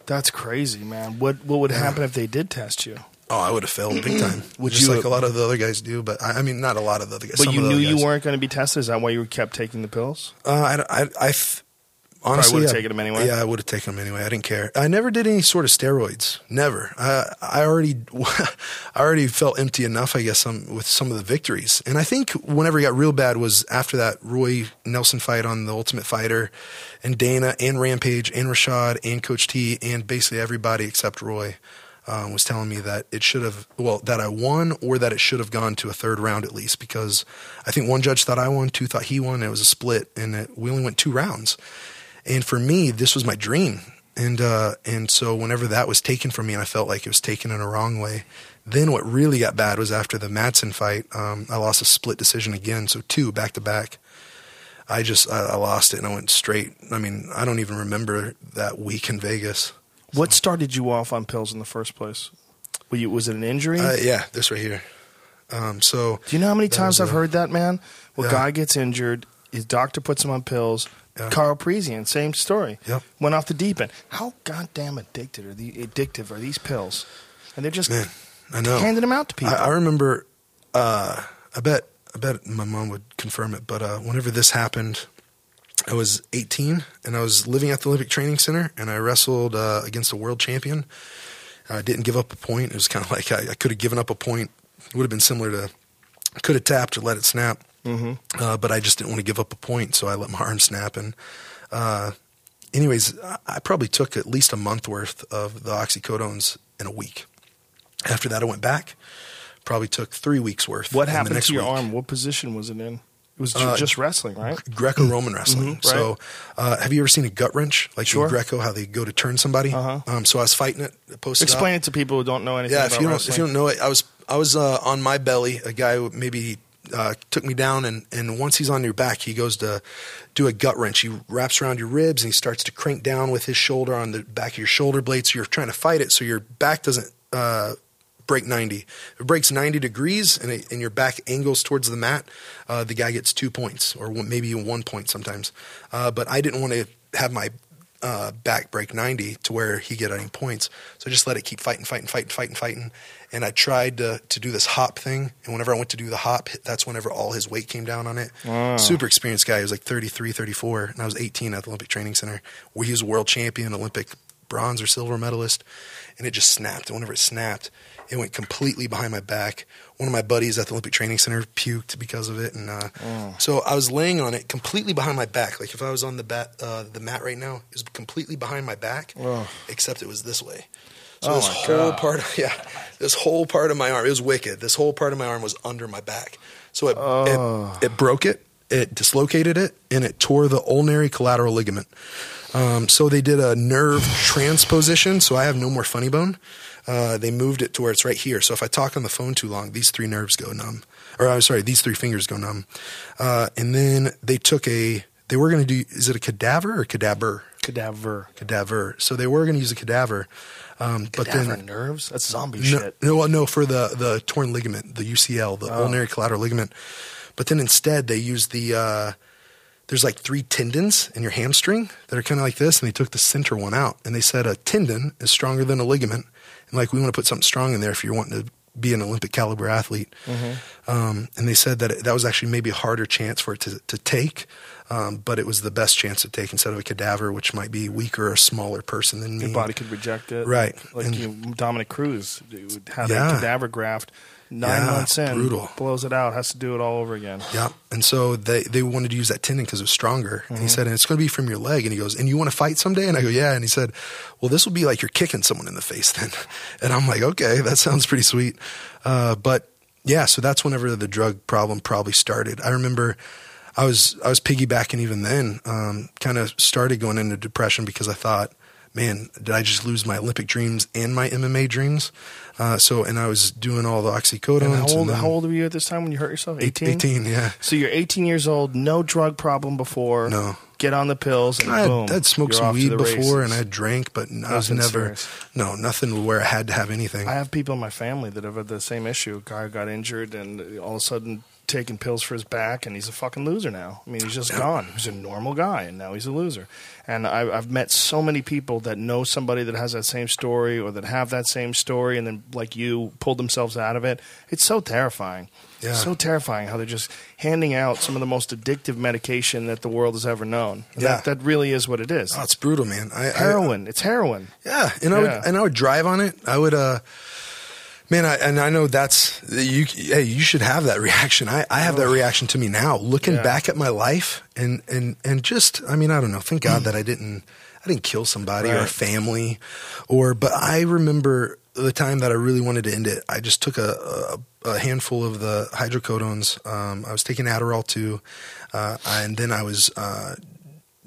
That's crazy, man. What what would happen if they did test you? Oh, I would have failed big time. Would just you- like a lot of the other guys do, but I, I mean, not a lot of the other guys. But you knew you weren't going to be tested. Is that why you kept taking the pills? Uh, I, I, I honestly would've I- taken 'em anyway? Yeah, I would have taken them anyway. I didn't care. I never did any sort of steroids. Never. I, I already, I already felt empty enough, I guess, um, with some of the victories. And I think whenever it got real bad was after that Roy Nelson fight on the Ultimate Fighter, and Dana and Rampage and Rashad and Coach T and basically everybody except Roy. Um, was telling me that it should have, well, that I won or that it should have gone to a third round at least because I think one judge thought I won, two thought he won. And it was a split, and it, we only went two rounds. And for me, this was my dream. And uh, and so whenever that was taken from me, and I felt like it was taken in a wrong way, Then what really got bad was after the Madsen fight. Um, I lost a split decision again, so two back to back. I just I, I lost it and I went straight. I mean, I don't even remember that week in Vegas. What started you off on pills in the first place? You, was it an injury? Uh, yeah, this right here. Um, so Do you know how many times I've a- heard that, man? Well, Yeah. guy gets injured, his doctor puts him on pills. Yeah. Karo Parisyan, same story. Yep. Went off the deep end. How goddamn addicted are the addictive are these pills? And they're just Man, I know. handing them out to people. I, I remember. Uh, I bet. I bet my mom would confirm it. But uh, whenever this happened, I was 18 and I was living at the Olympic Training Center, and I wrestled uh, against a world champion. I didn't give up a point. It was kind of like I, I could have given up a point. It would have been similar to could have tapped or let it snap. Mhm. Uh, but I just didn't want to give up a point, so I let my arm snap. And uh, anyways, I, probably took at least a month worth of the oxycodones in a week. After that, I went back. Probably took three weeks worth. what happened to your week. arm? What position was it in? It was ju- Uh, just wrestling, right? Greco-Roman wrestling. Mhm, So, uh, have you ever seen a gut wrench like Sure. in Greco? How they go to turn somebody? Uh-huh. Um, so I was fighting it. Posted. Explain it to people who don't know anything Yeah, about if you don't wrestling. if you don't know it, I was I was uh, on my belly. A guy maybe uh, took me down, and and once he's on your back, he goes to do a gut wrench. He wraps around your ribs, and he starts to crank down with his shoulder on the back of your shoulder blade. So you're trying to fight it, so your back doesn't. Uh, break 90 if it breaks 90 degrees and, it, and your back angles towards the mat uh, the guy gets two points or one, maybe one point sometimes uh, but i didn't want to have my uh, back break 90 to where he get any points. So I just let it keep fighting, fighting, fighting, fighting, fighting. And I tried to, to do this hop thing. And whenever I went to do the hop, that's whenever all his weight came down on it. Wow. Super experienced guy. He was like 33, 34. And I was 18 at the Olympic Training Center where he was a world champion, Olympic bronze or silver medalist. And it just snapped. And whenever it snapped, it went completely behind my back. One of my buddies at the Olympic Training Center puked because of it, and uh, so I was laying on it completely behind my back. Like if I was on the bat, uh, the mat right now, it was completely behind my back, Ugh. except it was this way. So Oh this whole God. part, of, yeah, this whole part of my arm, it was wicked. This whole part of my arm was under my back, so it Oh. it, it broke it, it dislocated it, and it tore the ulnar collateral ligament. Um, so they did a nerve transposition. So I have no more funny bone. Uh, they moved it to where it's right here. So if I talk on the phone too long, these three nerves go numb. Or I'm sorry, these three fingers go numb. Uh, and then they took a. They were going to do. Is it a cadaver or cadaver? Cadaver. Cadaver. So they were going to use a cadaver. Um, but then nerves? That's zombie no, shit. no, no, for the the torn ligament, the UCL, the Oh. ulnar collateral ligament. But then instead, they use the. Uh, there's like three tendons in your hamstring that are kind of like this, and they took the center one out, and they said a tendon is stronger than a ligament, and like we want to put something strong in there if you're wanting to be an Olympic caliber athlete. Um, and they said that it, that was actually maybe a harder chance for it to to take. Um, but it was the best chance to take instead of a cadaver, which might be weaker or smaller person than me. Your body could reject it. Right. Like And- you, Dominick Cruz would have Yeah. a cadaver graft. Nine Yeah, months in, brutal. blows it out, has to do it all over again. Yeah. And so they, they wanted to use that tendon because it was stronger. And he said, and it's going to be from your leg. And he goes, and you want to fight someday? And I go, yeah. And he said, well, this will be like you're kicking someone in the face then. And I'm like, okay, that sounds pretty sweet. Uh, but yeah, so that's whenever the drug problem probably started. I remember I was, I was piggybacking even then, um, kind of started going into depression because I thought, man, did I just lose my Olympic dreams and my MMA dreams? Uh, so, and I was doing all the oxycodone. And how old, how old were you at this time when you hurt yourself? 18? 18, yeah. So you're 18 years old, no drug problem before. No. Get on the pills and I had, boom. I'd smoked some weed before races. and I drank, but I was never, serious. no, nothing where I had to have anything. I have people in my family that have had the same issue. A guy got injured and all of a sudden taking pills for his back, and he's a fucking loser now. I mean, he's just gone. He's a normal guy, and now he's a loser. And I, I've met so many people that know somebody that has that same story or that have that same story, and then like you pulled themselves out of it. It's so terrifying. Yeah. So terrifying how they're just handing out some of the most addictive medication that the world has ever known. And Yeah. That, that really is what it is. oh, it's brutal, man. I, I- heroin. it's heroin. yeah. And I would, Yeah. and I would drive on it. I would, uh, man, I, and I know that's, you, hey, you should have that reaction. I, I have that reaction to me now, looking Yeah. back at my life and, and, and just, I mean, I don't know. Thank God that I didn't, I didn't kill somebody or a family or, but I remember the time that I really wanted to end it. I just took a, a, a handful of the hydrocodones. Um, I was taking Adderall too. Uh, and then I was, uh,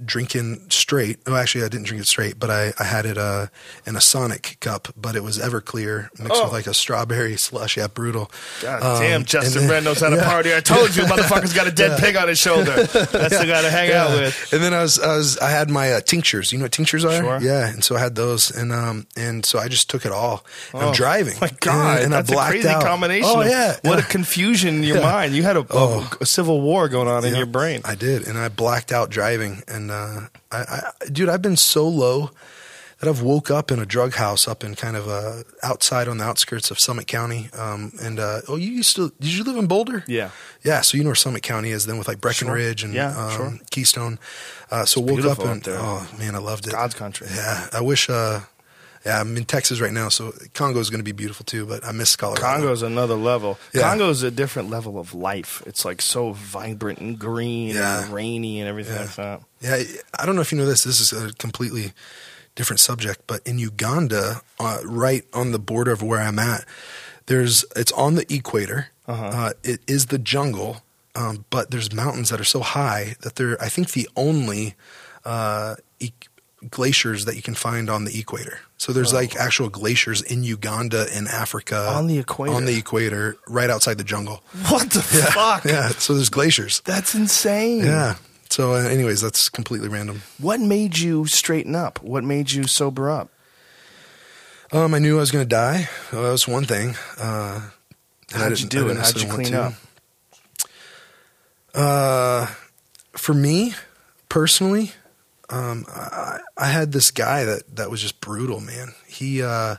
drinking straight. Oh, actually, I didn't drink it straight, but I, I had it uh, in a Sonic cup, but it was Everclear mixed Oh. with like a strawberry slush. Yeah, brutal. God Um, damn, Justin then- Red knows how to party. I told you, motherfucker's got a dead pig on his shoulder. That's the guy to hang out with. And then I was, I was, I had my uh, tinctures. You know what tinctures are? Sure. Yeah. And so I had those, and um, and so I just took it all. And Oh, I'm driving. My God, and, and that's I a blacked crazy out. combination. Oh yeah. what a confusion in your Yeah. mind. You had a, a- Oh. a civil war going on in your brain. I did, and I blacked out driving. And uh, I, I, dude, I've been so low that I've woke up in a drug house up in kind of uh, outside on the outskirts of Summit County. Um, and uh, oh, you used to? Did you live in Boulder? Yeah. yeah. So you know where Summit County is, then with like Breckenridge and Yeah, um, sure. Keystone. Uh, so woke up and up oh man, I loved it. God's country. Yeah, I wish. Uh, yeah, I'm in Texas right now, so Congo is going to be beautiful too. But I miss Colorado. Congo's another level. Yeah. Congo's a different level of life. It's like so vibrant and green Yeah. and rainy and everything Yeah. like that. Yeah, I don't know if you know this. This is a completely different subject, but in Uganda, uh, right on the border of where I'm at, there's it's on the equator. Uh-huh. Uh, it is the jungle, um, but there's mountains that are so high that they're I think the only uh, e- glaciers that you can find on the equator. So there's like actual glaciers in Uganda in Africa On the equator? on the equator, right outside the jungle. What the fuck? Yeah, so there's glaciers. That's insane. Yeah. So, uh, anyways, that's completely random. What made you straighten up? What made you sober up? Um, I knew I was going to die. Well, that was one thing. Uh, How'd you do it? How'd you clean up? Uh, for me personally, um, I, I had this guy that that was just brutal, man. He uh,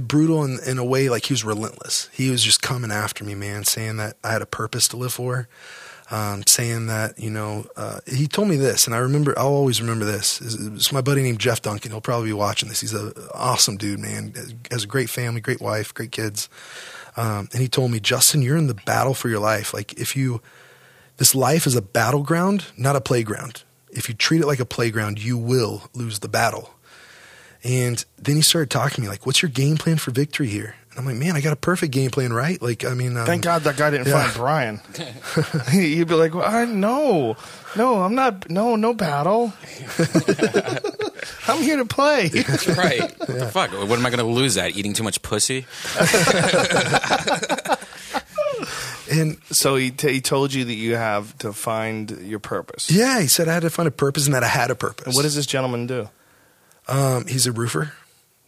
brutal in, in a way like he was relentless. He was just coming after me, man, saying that I had a purpose to live for. Um, saying that you know, uh, he told me this, and I remember. I'll always remember this. It's, my buddy named Jeff Duncan. He'll probably be watching this. He's an awesome dude, man. Has a great family, great wife, great kids. Um, and he told me, Justin, you're in the battle for your life. Like if you, this life is a battleground, not a playground. If you treat it like a playground, you will lose the battle. And then he started talking to me like, "What's your game plan for victory here?" And I'm like, "Man, I got a perfect game plan, right?" Like, I mean, um, Thank God that guy didn't yeah. find Brian. You'd be like, well, I, no, no, I'm not, no, no battle. I'm here to play. right. What the fuck? What am I going to lose at? Eating too much pussy? And So he, t- he told you that you have to find your purpose. yeah, he said I had to find a purpose and that I had a purpose. And what does this gentleman do? Um, he's a roofer,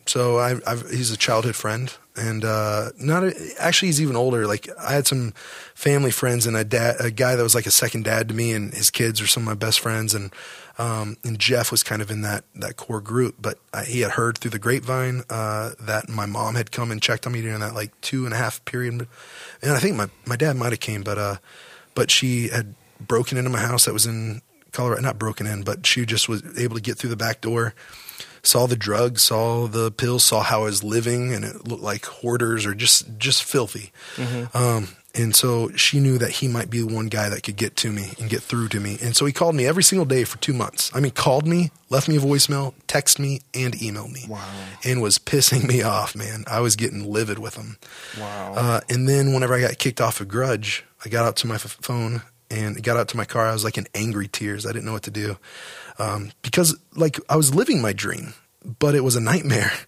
so I, I've, he's a childhood friend, and uh, not a, actually he's even older. Like I had some family friends and a dad, a guy that was like a second dad to me, and his kids are some of my best friends, and um, and Jeff was kind of in that that core group. But I, he had heard through the grapevine uh, that my mom had come and checked on me during that like two and a half period, and I think my my dad might have came, but uh, but she had broken into my house that was in Colorado, not broken in, but she just was able to get through the back door saw the drugs, saw the pills, saw how I was living, and it looked like hoarders or just just filthy. Um, and so she knew that he might be the one guy that could get to me and get through to me. And so he called me every single day for two months. I mean, called me, left me a voicemail, texted me, and emailed me. Wow. And was pissing me off, man. I was getting livid with him. Wow. Uh, and then whenever I got kicked off a grudge, I got out to my f- phone and got out to my car. I was like in angry tears. I didn't know what to do um, because like I was living my dream, but it was a nightmare.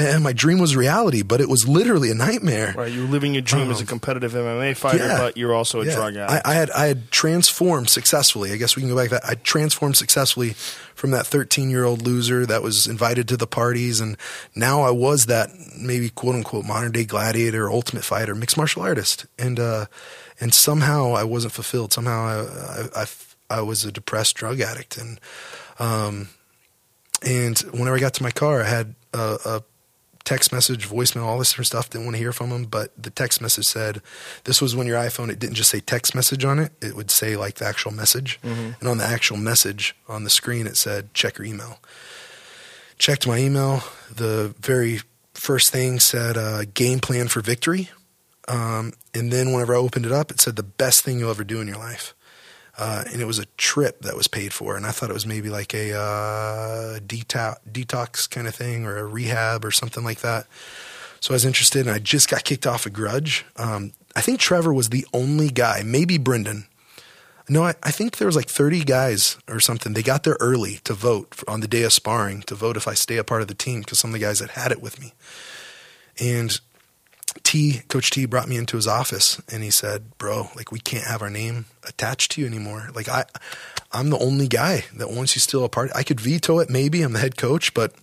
And my dream was reality, but it was literally a nightmare. right, you're living your dream as a competitive MMA fighter, Um, Yeah. but you're also a Yeah. drug addict. I, I had I had transformed successfully. I guess we can go back to that. I transformed successfully from that 13 year old loser that was invited to the parties, and now I was that maybe quote unquote modern day gladiator, ultimate fighter, mixed martial artist, and uh, and somehow I wasn't fulfilled. Somehow I, I, I, I was a depressed drug addict, and um, and whenever I got to my car, I had a, a text message, voicemail, all this different stuff. Didn't want to hear from him, but the text message said, "This was when your iPhone. It didn't just say text message on it; it would say like the actual message. And on the actual message on the screen, it said, "Check your email." Checked my email. The very first thing said, uh, "Game plan for victory." Um, and then whenever I opened it up, it said, "The best thing you'll ever do in your life." Uh, and it was a trip that was paid for, and I thought it was maybe like a uh, detox, kind of thing, or a rehab or something like that. So I was interested, and I just got kicked off a grudge. Um, I think Trevor was the only guy, maybe Brendan. No, I, I think there was like 30 guys or something. They got there early to vote for, on the day of sparring to vote if I stay a part of the team because some of the guys had had it with me. And T, Coach T brought me into his office and he said, "Bro, like we can't have our name attached to you anymore. Like I, I'm the only guy that wants you still a part. I could veto it, maybe. I'm the head coach, but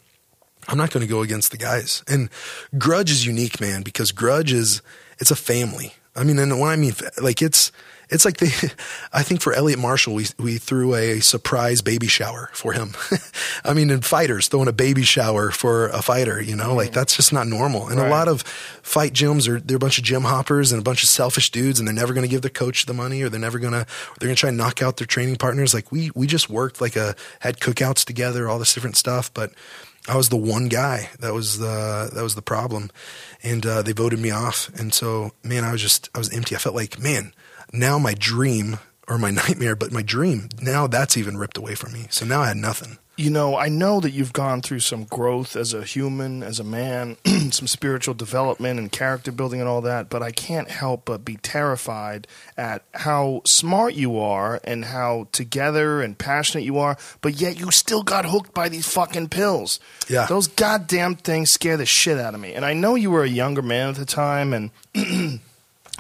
I'm not going to go against the guys. And Grudge is unique, man, because Grudge is it's a family. I mean, and when I mean like it's it's like they, I think for Eliot Marshall, we we threw a surprise baby shower for him. I mean, in fighters throwing a baby shower for a fighter, you know, like that's just not normal. And Right. a lot of fight gyms are they're a bunch of gym hoppers and a bunch of selfish dudes, and they're never going to give the coach the money, or they're never going to they're going to try and knock out their training partners. Like we we just worked like a had cookouts together, all this different stuff, but. I was the one guy that was the that was the problem, and uh, they voted me off. And so, man, I was just I was empty. I felt like, man, now my dream or my nightmare, but my dream now that's even ripped away from me. So now I had nothing. You know, I know that you've gone through some growth as a human, as a man, some spiritual development and character building and all that, but I can't help but be terrified at how smart you are and how together and passionate you are, but yet you still got hooked by these fucking pills. Yeah. Those goddamn things scare the shit out of me. And I know you were a younger man at the time and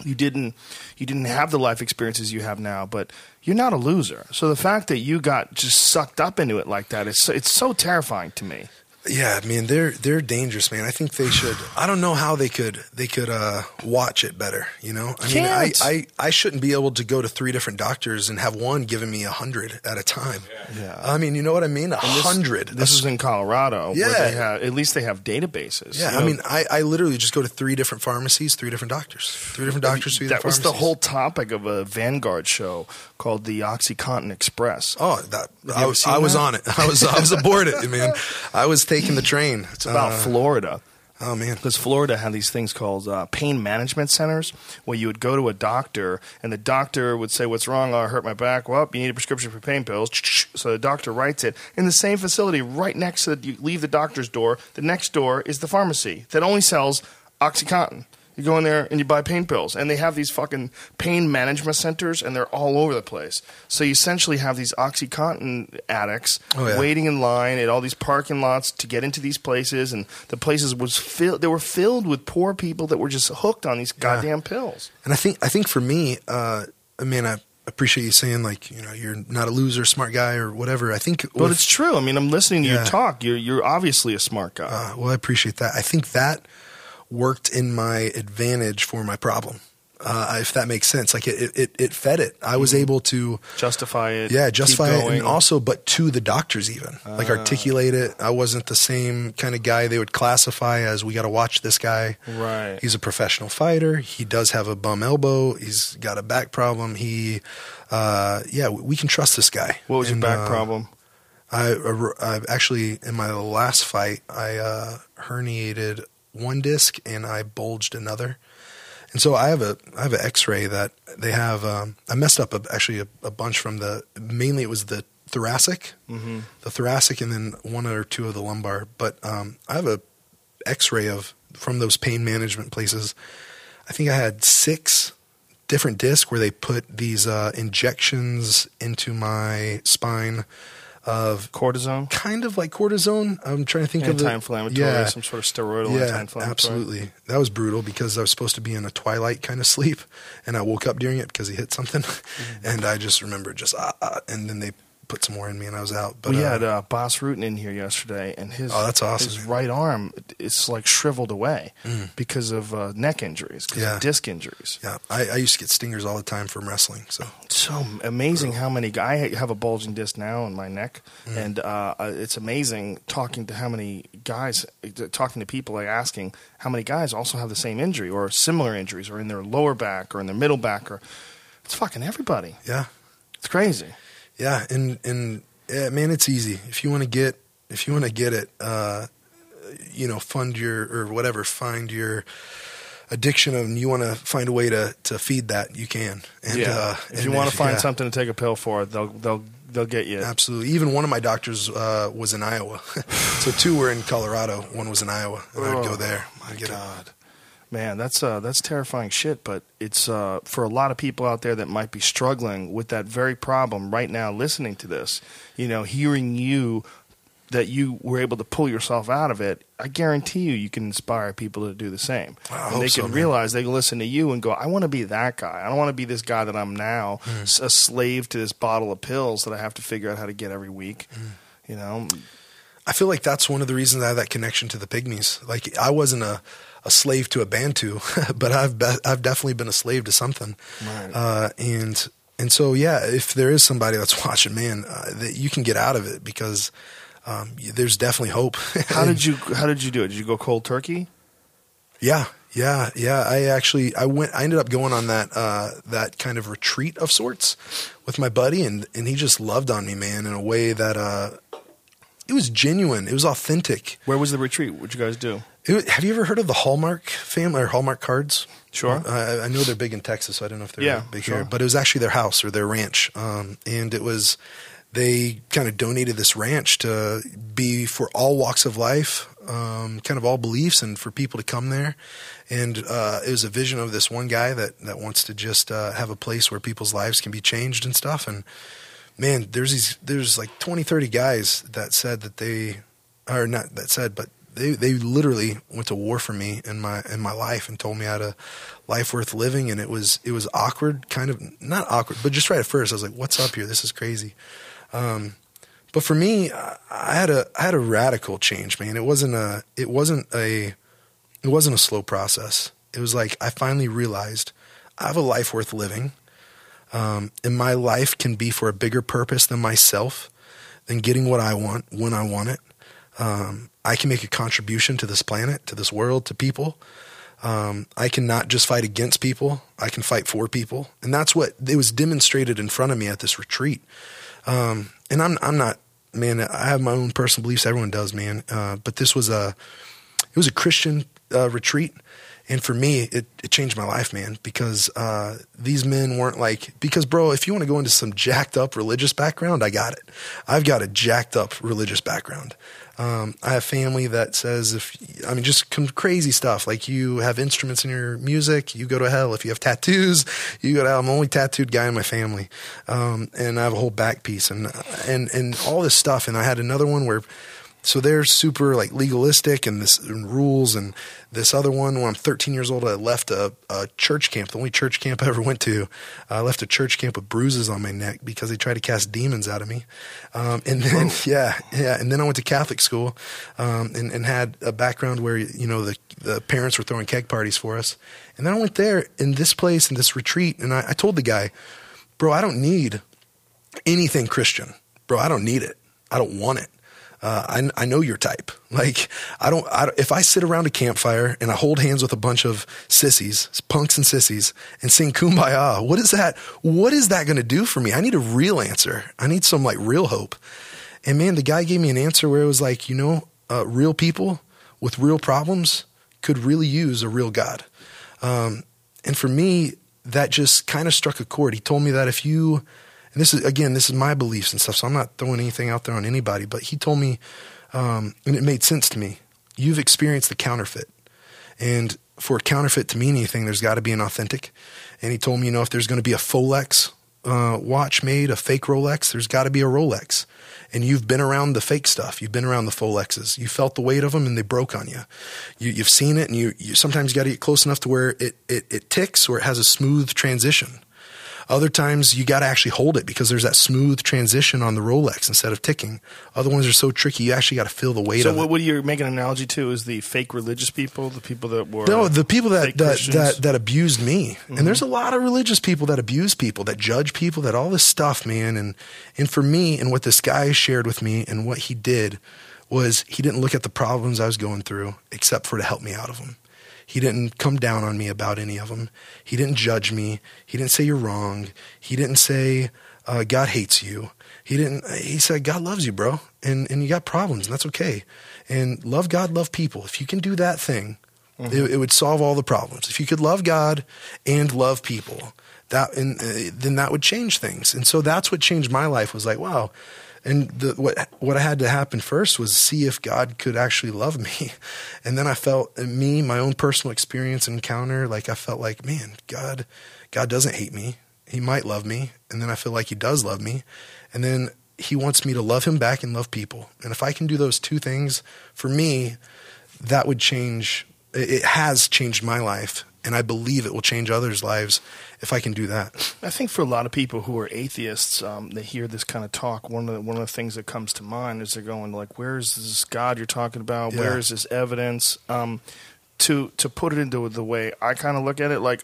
you didn't you didn't have the life experiences you have now, but you're not a loser. So the fact that you got just sucked up into it like that, it's it's so terrifying to me. Yeah, man, they're they're dangerous, man. I think they should. I don't know how they could they could uh, watch it better. You know, I mean, I, I I shouldn't be able to go to three different doctors and have one giving me a hundred at a time. Yeah. I mean, you know what I mean? A And this- hundred. This is in Colorado. Where Yeah. they have, at least they have databases. Yeah, you I mean, I, I literally just go to three different pharmacies, three different doctors, three different doctors, three that different was the whole topic of a Vanguard show called the OxyContin Express. Oh, that I was, I was on it. I was I was aboard it, man. I was taking the train. It's about Uh, Florida. Oh man, Because Florida had these things called uh, pain management centers, where you would go to a doctor, and the doctor would say, "What's wrong? Oh, I hurt my back. Well, you need a prescription for pain pills." So the doctor writes it in the same facility, right next to the, you leave the doctor's door. The next door is the pharmacy that only sells OxyContin. You go in there and you buy pain pills, and they have these fucking pain management centers, and they're all over the place. So you essentially have these OxyContin addicts Oh, yeah. waiting in line at all these parking lots to get into these places, and the places was filled. They were filled with poor people that were just hooked on these goddamn pills. and I think I think for me, uh, I mean, I appreciate you saying like you know you're not a loser, smart guy or whatever. I think, But with- it's true. I mean, I'm listening to you Yeah. talk. You're you're obviously a smart guy. Uh, well, I appreciate that. I think that worked in my advantage for my problem, uh, if that makes sense. Like it, it, it fed it. I was able to, justify it. yeah, justify it, and also, but to the doctors even, like articulate it. I wasn't the same kind of guy they would classify as. We got to watch this guy. right. He's a professional fighter. He does have a bum elbow. He's got a back problem. He, uh, yeah, we can trust this guy. what was your back uh, problem? I, I actually in my last fight I uh, herniated one disc and I bulged another, and so I have a I have an X-ray that they have. Um, I messed up a, actually a, a bunch from the mainly it was the thoracic, Mm-hmm. the thoracic, and then one or two of the lumbar. But um, I have a X-ray of from those pain management places. I think I had six different discs where they put these uh, injections into my spine of Cortisone, kind of like cortisone. I'm trying to think of the anti-inflammatory, Yeah, some sort of steroidal yeah, anti-inflammatory. absolutely. That was brutal because I was supposed to be in a twilight kind of sleep, and I woke up during it because he hit something, Mm-hmm. and I just remember just ah, ah, and then they put some more in me, and I was out. But we uh, had uh, Bas Rutten in here yesterday, and his Oh, that's awesome, His man. right arm is like shriveled away because of uh, neck injuries, because Mm. Yeah. of disc injuries. yeah, I, I used to get stingers all the time from wrestling. So so amazing how many guys I have a bulging disc now in my neck, Mm. and uh, uh, it's amazing talking to how many guys, talking to people, like asking how many guys also have the same injury or similar injuries, or in their lower back or in their middle back, or it's fucking everybody. yeah, It's crazy. Yeah, and and yeah, man, it's easy if you want to get if you want to get it. Uh, you know, fund your or whatever, find your addiction and you want to find a way to, to feed that, you can. And, yeah. uh, if you want to find yeah. something to take a pill for, they'll they'll they'll get you. Absolutely. Even one of my doctors uh, was in Iowa. so two were in Colorado. One was in Iowa. And I'd Oh, go there. My I'd. God. Man, that's uh, that's terrifying shit. But it's uh, for a lot of people out there that might be struggling with that very problem right now, listening to this. You know, hearing you that you were able to pull yourself out of it. I guarantee you, you can inspire people to do the same. And they so, can man. realize they can listen to you and go, "I want to be that guy. I don't want to be this guy that I'm now, s- a slave to this bottle of pills that I have to figure out how to get every week." Hmm. You know, I feel like that's one of the reasons I have that connection to the pygmies. Like I wasn't a, a slave to a Bantu, but I've be, I've definitely been a slave to something. Right. Uh, and and so yeah, if there is somebody that's watching, man, uh, that you can get out of it because um, there's definitely hope. how did you how did you do it? Did you go cold turkey? Yeah, yeah, yeah. I actually I went. I ended up going on that uh, that kind of retreat of sorts with my buddy, and and he just loved on me, man, in a way that uh, it was genuine. It was authentic. Where was the retreat? What'd you guys do? It, have you ever heard of the Hallmark family or Hallmark cards? Sure. Uh, I know they're big in Texas, so I don't know if they're Yeah, big sure. here. But it was actually their house or their ranch, um, and it was they kind of donated this ranch to be for all walks of life, um, kind of all beliefs, and for people to come there. And uh, it was a vision of this one guy that that wants to just uh, have a place where people's lives can be changed and stuff. And man, there's these there's like 20, 30 guys that said that they or not that said, but they they literally went to war for me in my in my life and told me how to life worth living. And it was it was awkward kind of not awkward but just right at first I was like what's up here? This is crazy. Um but for me I had a I had a radical change man. It wasn't a it wasn't a it wasn't a slow process. It was like I finally realized I have a life worth living um, and my life can be for a bigger purpose than myself than getting what I want when I want it um, I can make a contribution to this planet, to this world, to people. Um, I can not just fight against people, I can fight for people. And that's what it was demonstrated in front of me at this retreat. Um, and I'm, I'm not, man, I have my own personal beliefs. Everyone does, man. Uh, but this was a, it was a Christian uh, retreat. And for me, it, it changed my life, man, because uh, these men weren't like, because, bro, if you want to go into some jacked up religious background, I got it. I've got a jacked up religious background. Um, I have family that says if I mean just crazy stuff like you have instruments in your music, you go to hell. If you have tattoos, you go to hell. I'm the only tattooed guy in my family, um, and I have a whole back piece and and and all this stuff. And I had another one where. So they're super like legalistic and this and rules and this other one when I'm 13 years old I left a, a church camp the only church camp I ever went to. I left a church camp with bruises on my neck because they tried to cast demons out of me. Um, and then yeah yeah and then I went to Catholic school um, and, and had a background where you know the the parents were throwing keg parties for us. And then I went there in this place in this retreat and I, I told the guy bro I don't need anything Christian. Bro I don't need it. I don't want it uh, I, I know your type. Like, I don't, I don't, if I sit around a campfire and I hold hands with a bunch of sissies, punks and sissies, and sing kumbaya, what is that? What is that going to do for me? I need a real answer. I need some like real hope. And man, the guy gave me an answer where it was like, you know, uh, real people with real problems could really use a real God. Um, and for me, that just kind of struck a chord. He told me that if you, and this is again, this is my beliefs and stuff, so I'm not throwing anything out there on anybody, but he told me, um, and it made sense to me. You've experienced the counterfeit, and for a counterfeit to mean anything, there's got to be an authentic. And he told me, you know, if there's going to be a Folex uh, watch made, a fake Rolex, there's got to be a Rolex. And you've been around the fake stuff. You've been around the Folexes. You felt the weight of them, and they broke on you. you you've seen it, and you, you sometimes got to get close enough to where it, it, it ticks or it has a smooth transition. Other times you got to actually hold it because there's that smooth transition on the Rolex instead of ticking. Other ones are so tricky, you actually got to feel the weight So of what, what you're making an analogy to is the fake religious people, the people that were No, the people that that, Mm-hmm. that that abused me, and there's a lot of religious people that abuse people, that judge people, that all this stuff, man. And and for me, and what this guy shared with me, and what he did was he didn't look at the problems I was going through, except for to help me out of them. He didn't come down on me about any of them. He didn't judge me. He didn't say you're wrong. He didn't say uh, God hates you. He didn't. He said God loves you, bro, and and you got problems, and that's okay. And love God, love people. If you can do that thing, it, it would solve all the problems. If you could love God and love people, that and uh, then that would change things. And so that's what changed my life. Was like, wow, And the, what what had to happen first was see if God could actually love me, and then I felt me my own personal experience and encounter like I felt like man God God doesn't hate me. He might love me. And then I feel like he does love me. And then he wants me to love him back and love people. And if I can do those two things for me that would change it has changed my life and I believe it will change others' lives if I can do that. I think for a lot of people who are atheists, um, they hear this kind of talk. One of the, one of the things that comes to mind is they're going like, "Where is this God you're talking about? Yeah. Where is this evidence?" Um, to to put it into the way I kind of look at it, like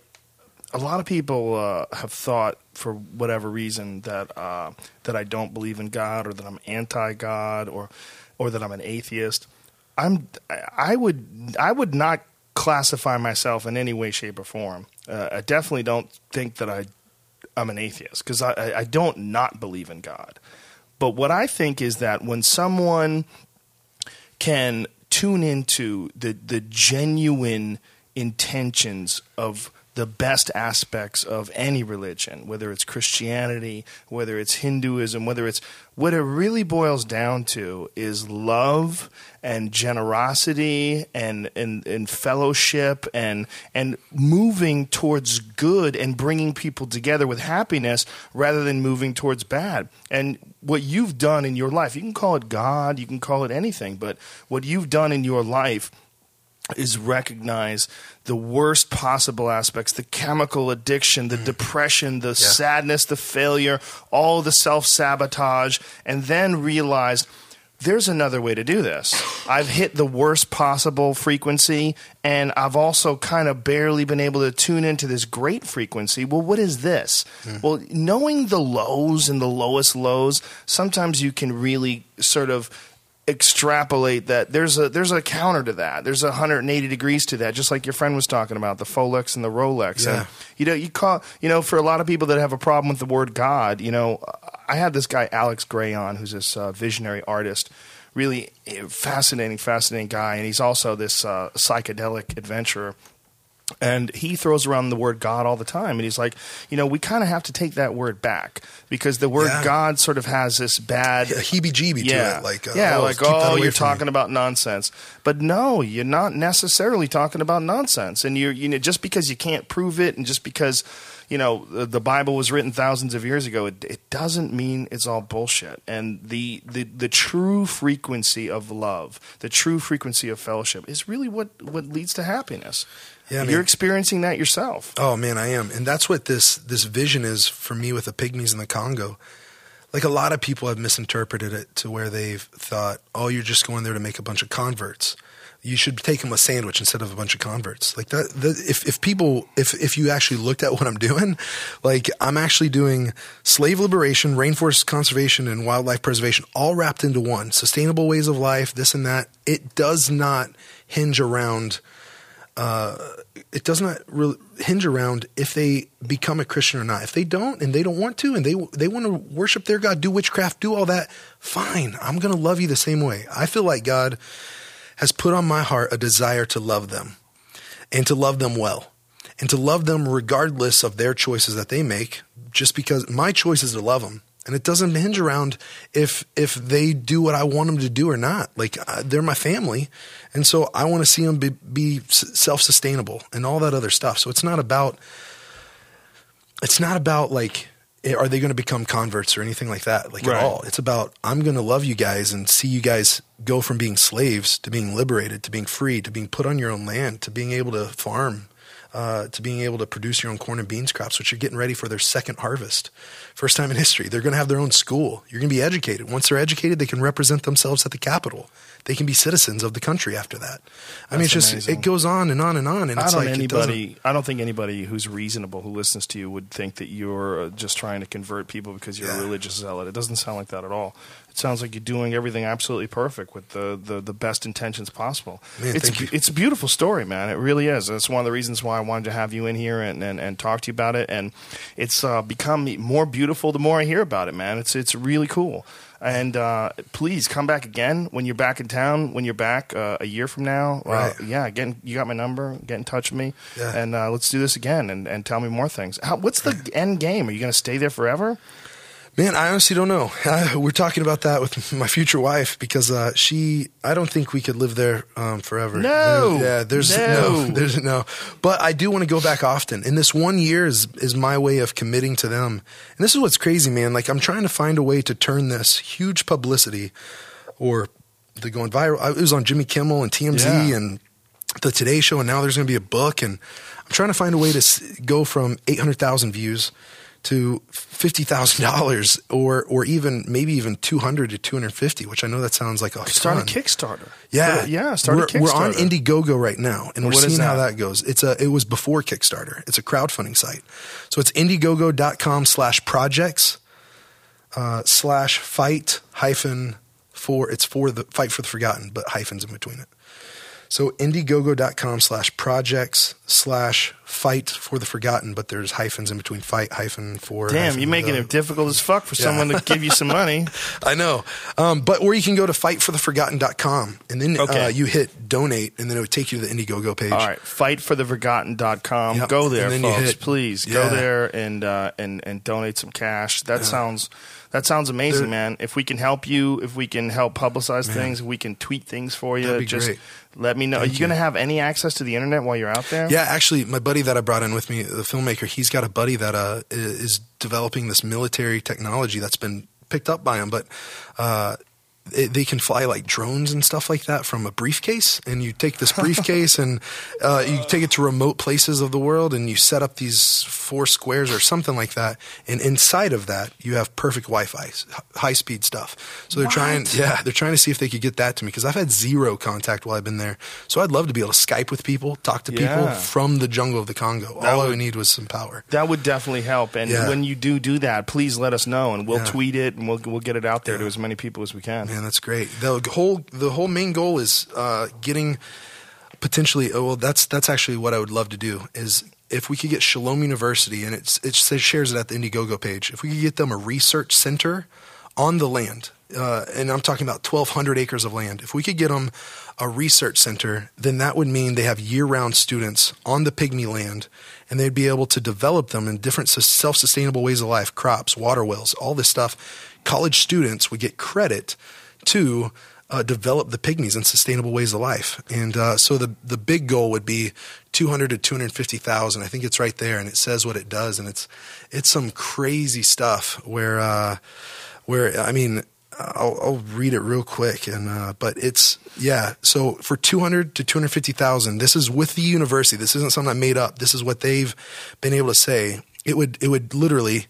a lot of people uh, have thought for whatever reason that uh, that I don't believe in God or that I'm anti-God or or that I'm an atheist. I'm I would I would not classify myself in any way, shape, or form. Uh, I definitely don't think that I I'm an atheist because I, I don't not believe in God. But what I think is that when someone can tune into the the genuine intentions of the best aspects of any religion, whether it's Christianity, whether it's Hinduism, whether it's what it really boils down to is love and generosity and, and, and fellowship and and moving towards good and bringing people together with happiness rather than moving towards bad. And what you've done in your life, you can call it God, you can call it anything, but what you've done in your life is recognize the worst possible aspects the chemical addiction, the mm. depression, the sadness, the failure, all the self sabotage, and then realize there's another way to do this. I've hit the worst possible frequency, and I've also kind of barely been able to tune into this great frequency. Well, what is this? Hmm. Well, knowing the lows and the lowest lows, sometimes you can really sort of extrapolate that there's a there's a counter to that. There's a 180 degrees to that, just like your friend was talking about the Folex and the Rolex. Yeah. And you know, you call you know for a lot of people that have a problem with the word God, you know, I had this guy Alex Grey on, who's this uh, visionary artist, really eh, fascinating, fascinating guy, and he's also this uh, psychedelic adventurer. And he throws around the word God all the time. And he's like, you know, we kind of have to take that word back because the word Yeah. God sort of has this bad A heebie-jeebie yeah. to it, like uh, yeah, oh, like oh, you're from me. talking about nonsense. But no, you're not necessarily talking about nonsense. And you're you know just because you can't prove it, and just because you know the, the Bible was written thousands of years ago, it, it doesn't mean it's all bullshit. And the, the the true frequency of love, the true frequency of fellowship, is really what what leads to happiness. Yeah, you're experiencing that yourself. Oh man, I am, and that's what this this vision is for me with the pygmies in the Congo. Like a lot of people have misinterpreted it to where they've thought, "Oh, you're just going there to make a bunch of converts." You should take them a sandwich instead of a bunch of converts. Like that. The, if if people if if you actually looked at what I'm doing, like I'm actually doing slave liberation, rainforest conservation, and wildlife preservation all wrapped into one. Sustainable ways of life, this and that. It does not hinge around uh, it does not hinge around if they become a Christian or not. If they don't and they don't want to and they they want to worship their God, do witchcraft, do all that, fine. I'm going to love you the same way. I feel like God has put on my heart a desire to love them and to love them well and to love them regardless of their choices that they make just because my choice is to love them and it doesn't hinge around if if they do what I want them to do or not. Like uh, they're my family. And so I want to see them be, be self-sustainable and all that other stuff. So it's not about it's not about like eh, are they going to become converts or anything like that like Right. at all. It's about i'm going to love you guys and see you guys go from being slaves to being liberated to being free to being put on your own land to being able to farm uh, to being able to produce your own corn and beans crops, which are getting ready for their second harvest. First time in history. They're going to have their own school. You're going to be educated. Once they're educated, they can represent themselves at the Capitol. They can be citizens of the country after that. I mean, it's just, amazing. it goes on and on and on. And I it's don't like, anybody. I don't think anybody who's reasonable who listens to you would think that you're uh, just trying to convert people because you're a religious zealot. It doesn't sound like that at all. It sounds like you're doing everything absolutely perfect with the, the, the best intentions possible. Man, it's it's a beautiful story, man. It really is. That's one of the reasons why I wanted to have you in here and, and, and talk to you about it. And it's uh, become more beautiful the more I hear about it, man. It's it's really cool. And uh, please come back again when you're back in town. When you're back uh, a year from now, uh, yeah, get in, you got my number. Get in touch with me, Yeah. and uh, let's do this again and, and tell me more things. How, what's the end game? Are you going to stay there forever? Man, I honestly don't know. Uh, we're talking about that with my future wife because uh, she, I don't think we could live there um, forever. No. There- yeah, there's no. No. there's no. But I do want to go back often, and this one year is is my way of committing to them. And this is what's crazy, man. Like I'm trying to find a way to turn this huge publicity, or the going viral. I- It was on Jimmy Kimmel and TMZ Yeah. and the Today Show, and now there's going to be a book, and I'm trying to find a way to go from 800,000 views to fifty thousand dollars, or or even maybe even 200 to 250, which I know that sounds like a Start ton. a Kickstarter. Yeah, yeah. Start we're, a Kickstarter. We're on Indiegogo right now, and we're What seeing how that? that goes. It's a it was before Kickstarter. It's a crowdfunding site, so it's Indiegogo.com slash projects uh, slash fight hyphen for it's for the fight for the forgotten, but hyphens in between it. So Indiegogo.com slash projects slash fight for the forgotten, but there's hyphens in between fight hyphen for. Damn, hyphen you're making it difficult as fuck for Yeah. someone to give you some money. I know. Um, but or you can go to fightfortheforgotten.com and then Okay. uh, you hit donate and then it would take you to the Indiegogo page. All right, fightfortheforgotten.com. Yep. Go there, And then you folks. hit- Please Yeah. go there and uh, and and donate some cash. That sounds that sounds amazing, There- man. If we can help you, if we can help publicize things, if we can tweet things for you, just great. let me know. Thank Are you, you. going to have any access to the internet while you're out there? Yeah, actually, my buddy that I brought in with me, the filmmaker, he's got a buddy that uh, is developing this military technology that's been picked up by him, but uh, it, they can fly like drones and stuff like that from a briefcase. And you take this briefcase and uh, you take it to remote places of the world, and you set up these four squares or something like that. And inside of that, you have perfect Wi-Fi, high speed stuff. So they're trying, yeah, they're trying to see if they could get that to me because I've had zero contact while I've been there. So I'd love to be able to Skype with people, talk to people Yeah. from the jungle of the Congo. That All I would- would need was some power. That would definitely help. And Yeah. when you do do that, please let us know, and we'll Yeah. tweet it, and we'll we'll get it out there to as many people as we can. Man, that's great. The whole the whole main goal is uh, getting potentially. Oh, well, that's that's actually what I would love to do. Is if we could get Shalom University, and it's it says shares it at the Indiegogo page. If we could get them a research center on the land, uh, and I'm talking about 1,200 acres of land. If we could get them a research center, then that would mean they have year-round students on the pygmy land, and they'd be able to develop them in different self-sustainable ways of life, crops, water wells, all this stuff. College students would get credit to uh, develop the pygmies in sustainable ways of life. And uh, so the the big goal would be 200 to 250,000. I think it's right there, and it says what it does, and it's it's some crazy stuff where uh, where I mean. I'll, I'll read it real quick, and uh, but it's yeah. So for two hundred to two hundred fifty thousand, this is with the university. This isn't something I made up. This is what they've been able to say. It would it would literally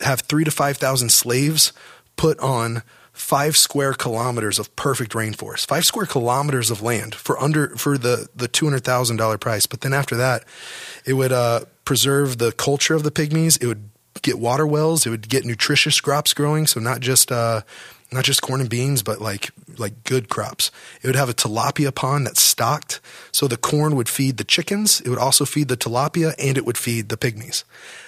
have three to five thousand slaves put on five square kilometers of perfect rainforest, five square kilometers of land for under for the the two hundred thousand dollar price. But then after that, it would uh, preserve the culture of the pygmies. It would get water wells. It would get nutritious crops growing. So not just uh, not just corn and beans, but like like good crops. It would have a tilapia pond that's stocked. So the corn would feed the chickens. It would also feed the tilapia, and it would feed the pygmies.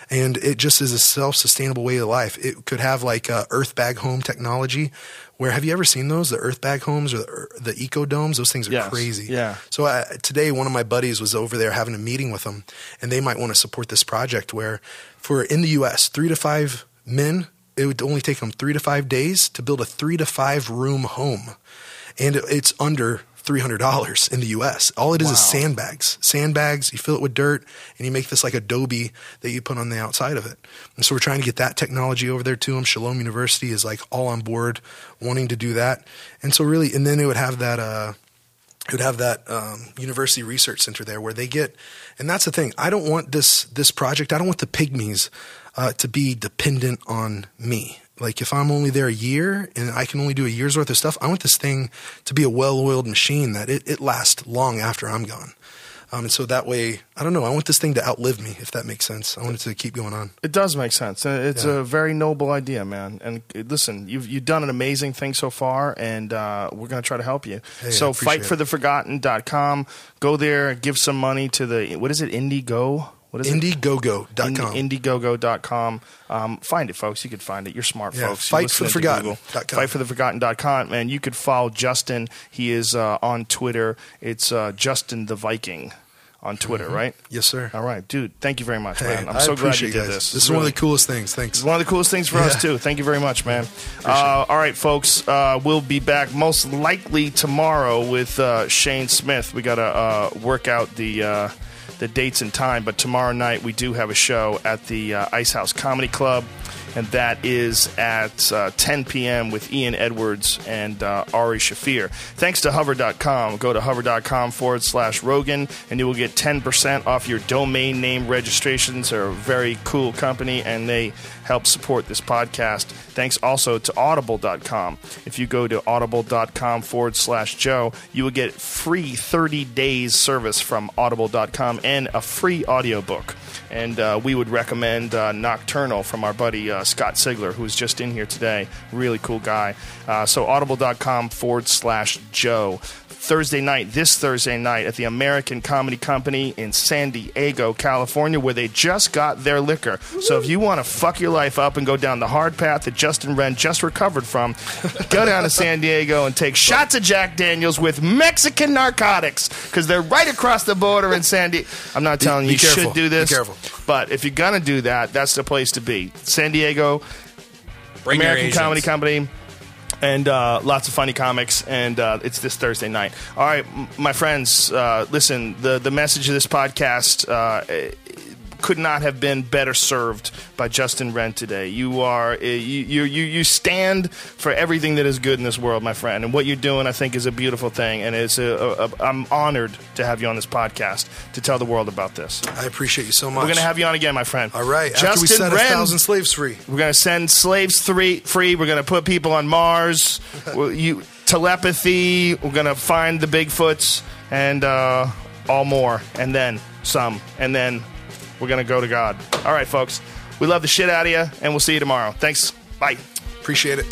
And it just is a self-sustainable way of life. It could have like uh, earth bag home technology. Where have you ever seen those? The earth bag homes or the, the eco domes? Those things are Yes. crazy. Yeah. So uh, today, one of my buddies was over there having a meeting with them, and they might want to support this project. Where, for in the U.S., three to five men, it would only take them three to five days to build a three to five room home, and it's under three hundred dollars in the U.S. All it is is sandbags, sandbags. You fill it with dirt, and you make this like adobe that you put on the outside of it. And so we're trying to get that technology over there to them. Shalom University is like all on board, wanting to do that. And so really, and then it would have that. Uh, it would have that um, university research center there where they get, and that's the thing. I don't want this this project. I don't want the pygmies uh, to be dependent on me. Like if I'm only there a year and I can only do a year's worth of stuff, I want this thing to be a well-oiled machine that it, it lasts long after I'm gone. Um, and so that way, I don't know. I want this thing to outlive me, if that makes sense. I want it to keep going on. It does make sense. Uh, It's Yeah. a very noble idea, man. And uh, listen, you've you've done an amazing thing so far, and uh, we're going to try to help you. Hey, so fightfortheforgotten.com. Go there, give some money to the what is it? Indiego. What is it? Indiegogo.com. Ind- Indiegogo.com. Um, find it, folks. You could find it. You're smart, Yeah, folks. Fight for the into Google. Forgotten.com. Fightfortheforgotten.com. Man, you could follow Justin. He is uh, on Twitter. It's uh, Justin the Viking. on Twitter, right? Yes, sir. All right, dude. Thank you very much, Hey, man. I'm I so glad you appreciate did guys. this. This is one of the coolest things. Thanks. it's one of the coolest things for us too. Thank you very much, man. Uh, all right, folks. Uh, we'll be back most likely tomorrow with uh, Shane Smith. We got to uh, work out the uh, the dates and time, but tomorrow night we do have a show at the uh, Ice House Comedy Club. And that is at uh, 10 p.m. with Ian Edwards and uh, Ari Shaffir. Thanks to hover.com. Go to hover.com forward slash Rogan, and you will get 10% off your domain name registrations. They're a very cool company, and they help support this podcast. Thanks also to audible.com. If you go to audible.com forward slash Joe, you will get free 30 days service from audible.com and a free audiobook. And uh, we would recommend uh, Nocturnal from our buddy uh, Scott Sigler, who's just in here today. Really cool guy. Uh, so audible.com forward slash Joe. Thursday night, this Thursday night, at the American Comedy Company in San Diego, California, where they just got their liquor. So if you want to fuck your life up and go down the hard path that Justin Wren just recovered from, go down to San Diego and take shots of Jack Daniels with Mexican narcotics because they're right across the border in San Diego. I'm not telling you be you should do this, Be careful. but if you're gonna do that, that's the place to be. San Diego, Bring American Comedy Company, and uh, lots of funny comics. And uh, it's this Thursday night. All right, m- my friends, uh, listen. The the message of this podcast. Could not have been better served by Justin Wren today. You are uh, you, you you stand for everything that is good in this world, my friend, and what you're doing, I think, is a beautiful thing, and it's a, a, I'm honored to have you on this podcast to tell the world about this. I appreciate you so much. We're gonna have you on again, my friend. All right. After Justin we set Wren. a thousand slaves free. We're going to send slaves three, free. We're going to put people on Mars. You, telepathy. We're going to find the Bigfoots and uh, all more. And then some. And then we're going to go to God. All right, folks. We love the shit out of you, and we'll see you tomorrow. Thanks. Bye. Appreciate it.